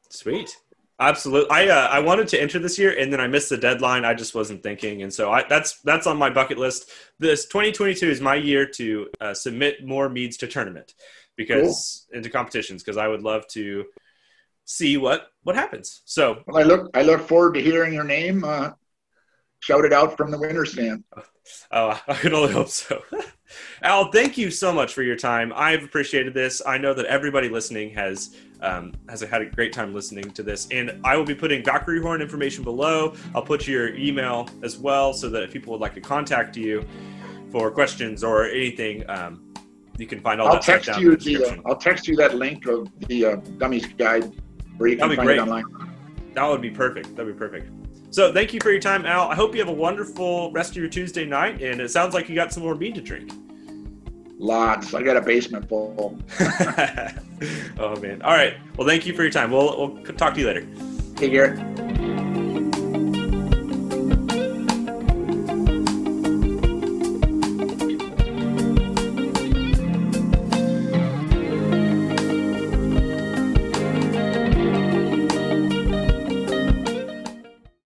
Sweet. Absolutely. I uh, I wanted to enter this year and then I missed the deadline. I just wasn't thinking, and so I, that's that's on my bucket list. This 2022 is my year to uh, submit more meads to tournament because cool. into competitions because I would love to see what what happens. So well, I look I look forward to hearing your name uh, shouted out from the winner's stand. Oh, I can only hope so. Al, thank you so much for your time. I've appreciated this. I know that everybody listening has um, has had a great time listening to this, and I will be putting Valkyrie Horn information below. I'll put your email as well, so that if people would like to contact you for questions or anything, um, you can find all I'll that text down you the, uh, I'll text you that link of the uh, dummies guide where you can That'd find it online. That would be perfect. That'd be perfect. So thank you for your time, Al. I hope you have a wonderful rest of your Tuesday night, and it sounds like you got some more mead to drink. Lots. I got a basement full. oh man. All right. Well, thank you for your time. We'll we'll talk to you later. Hey, Garrett.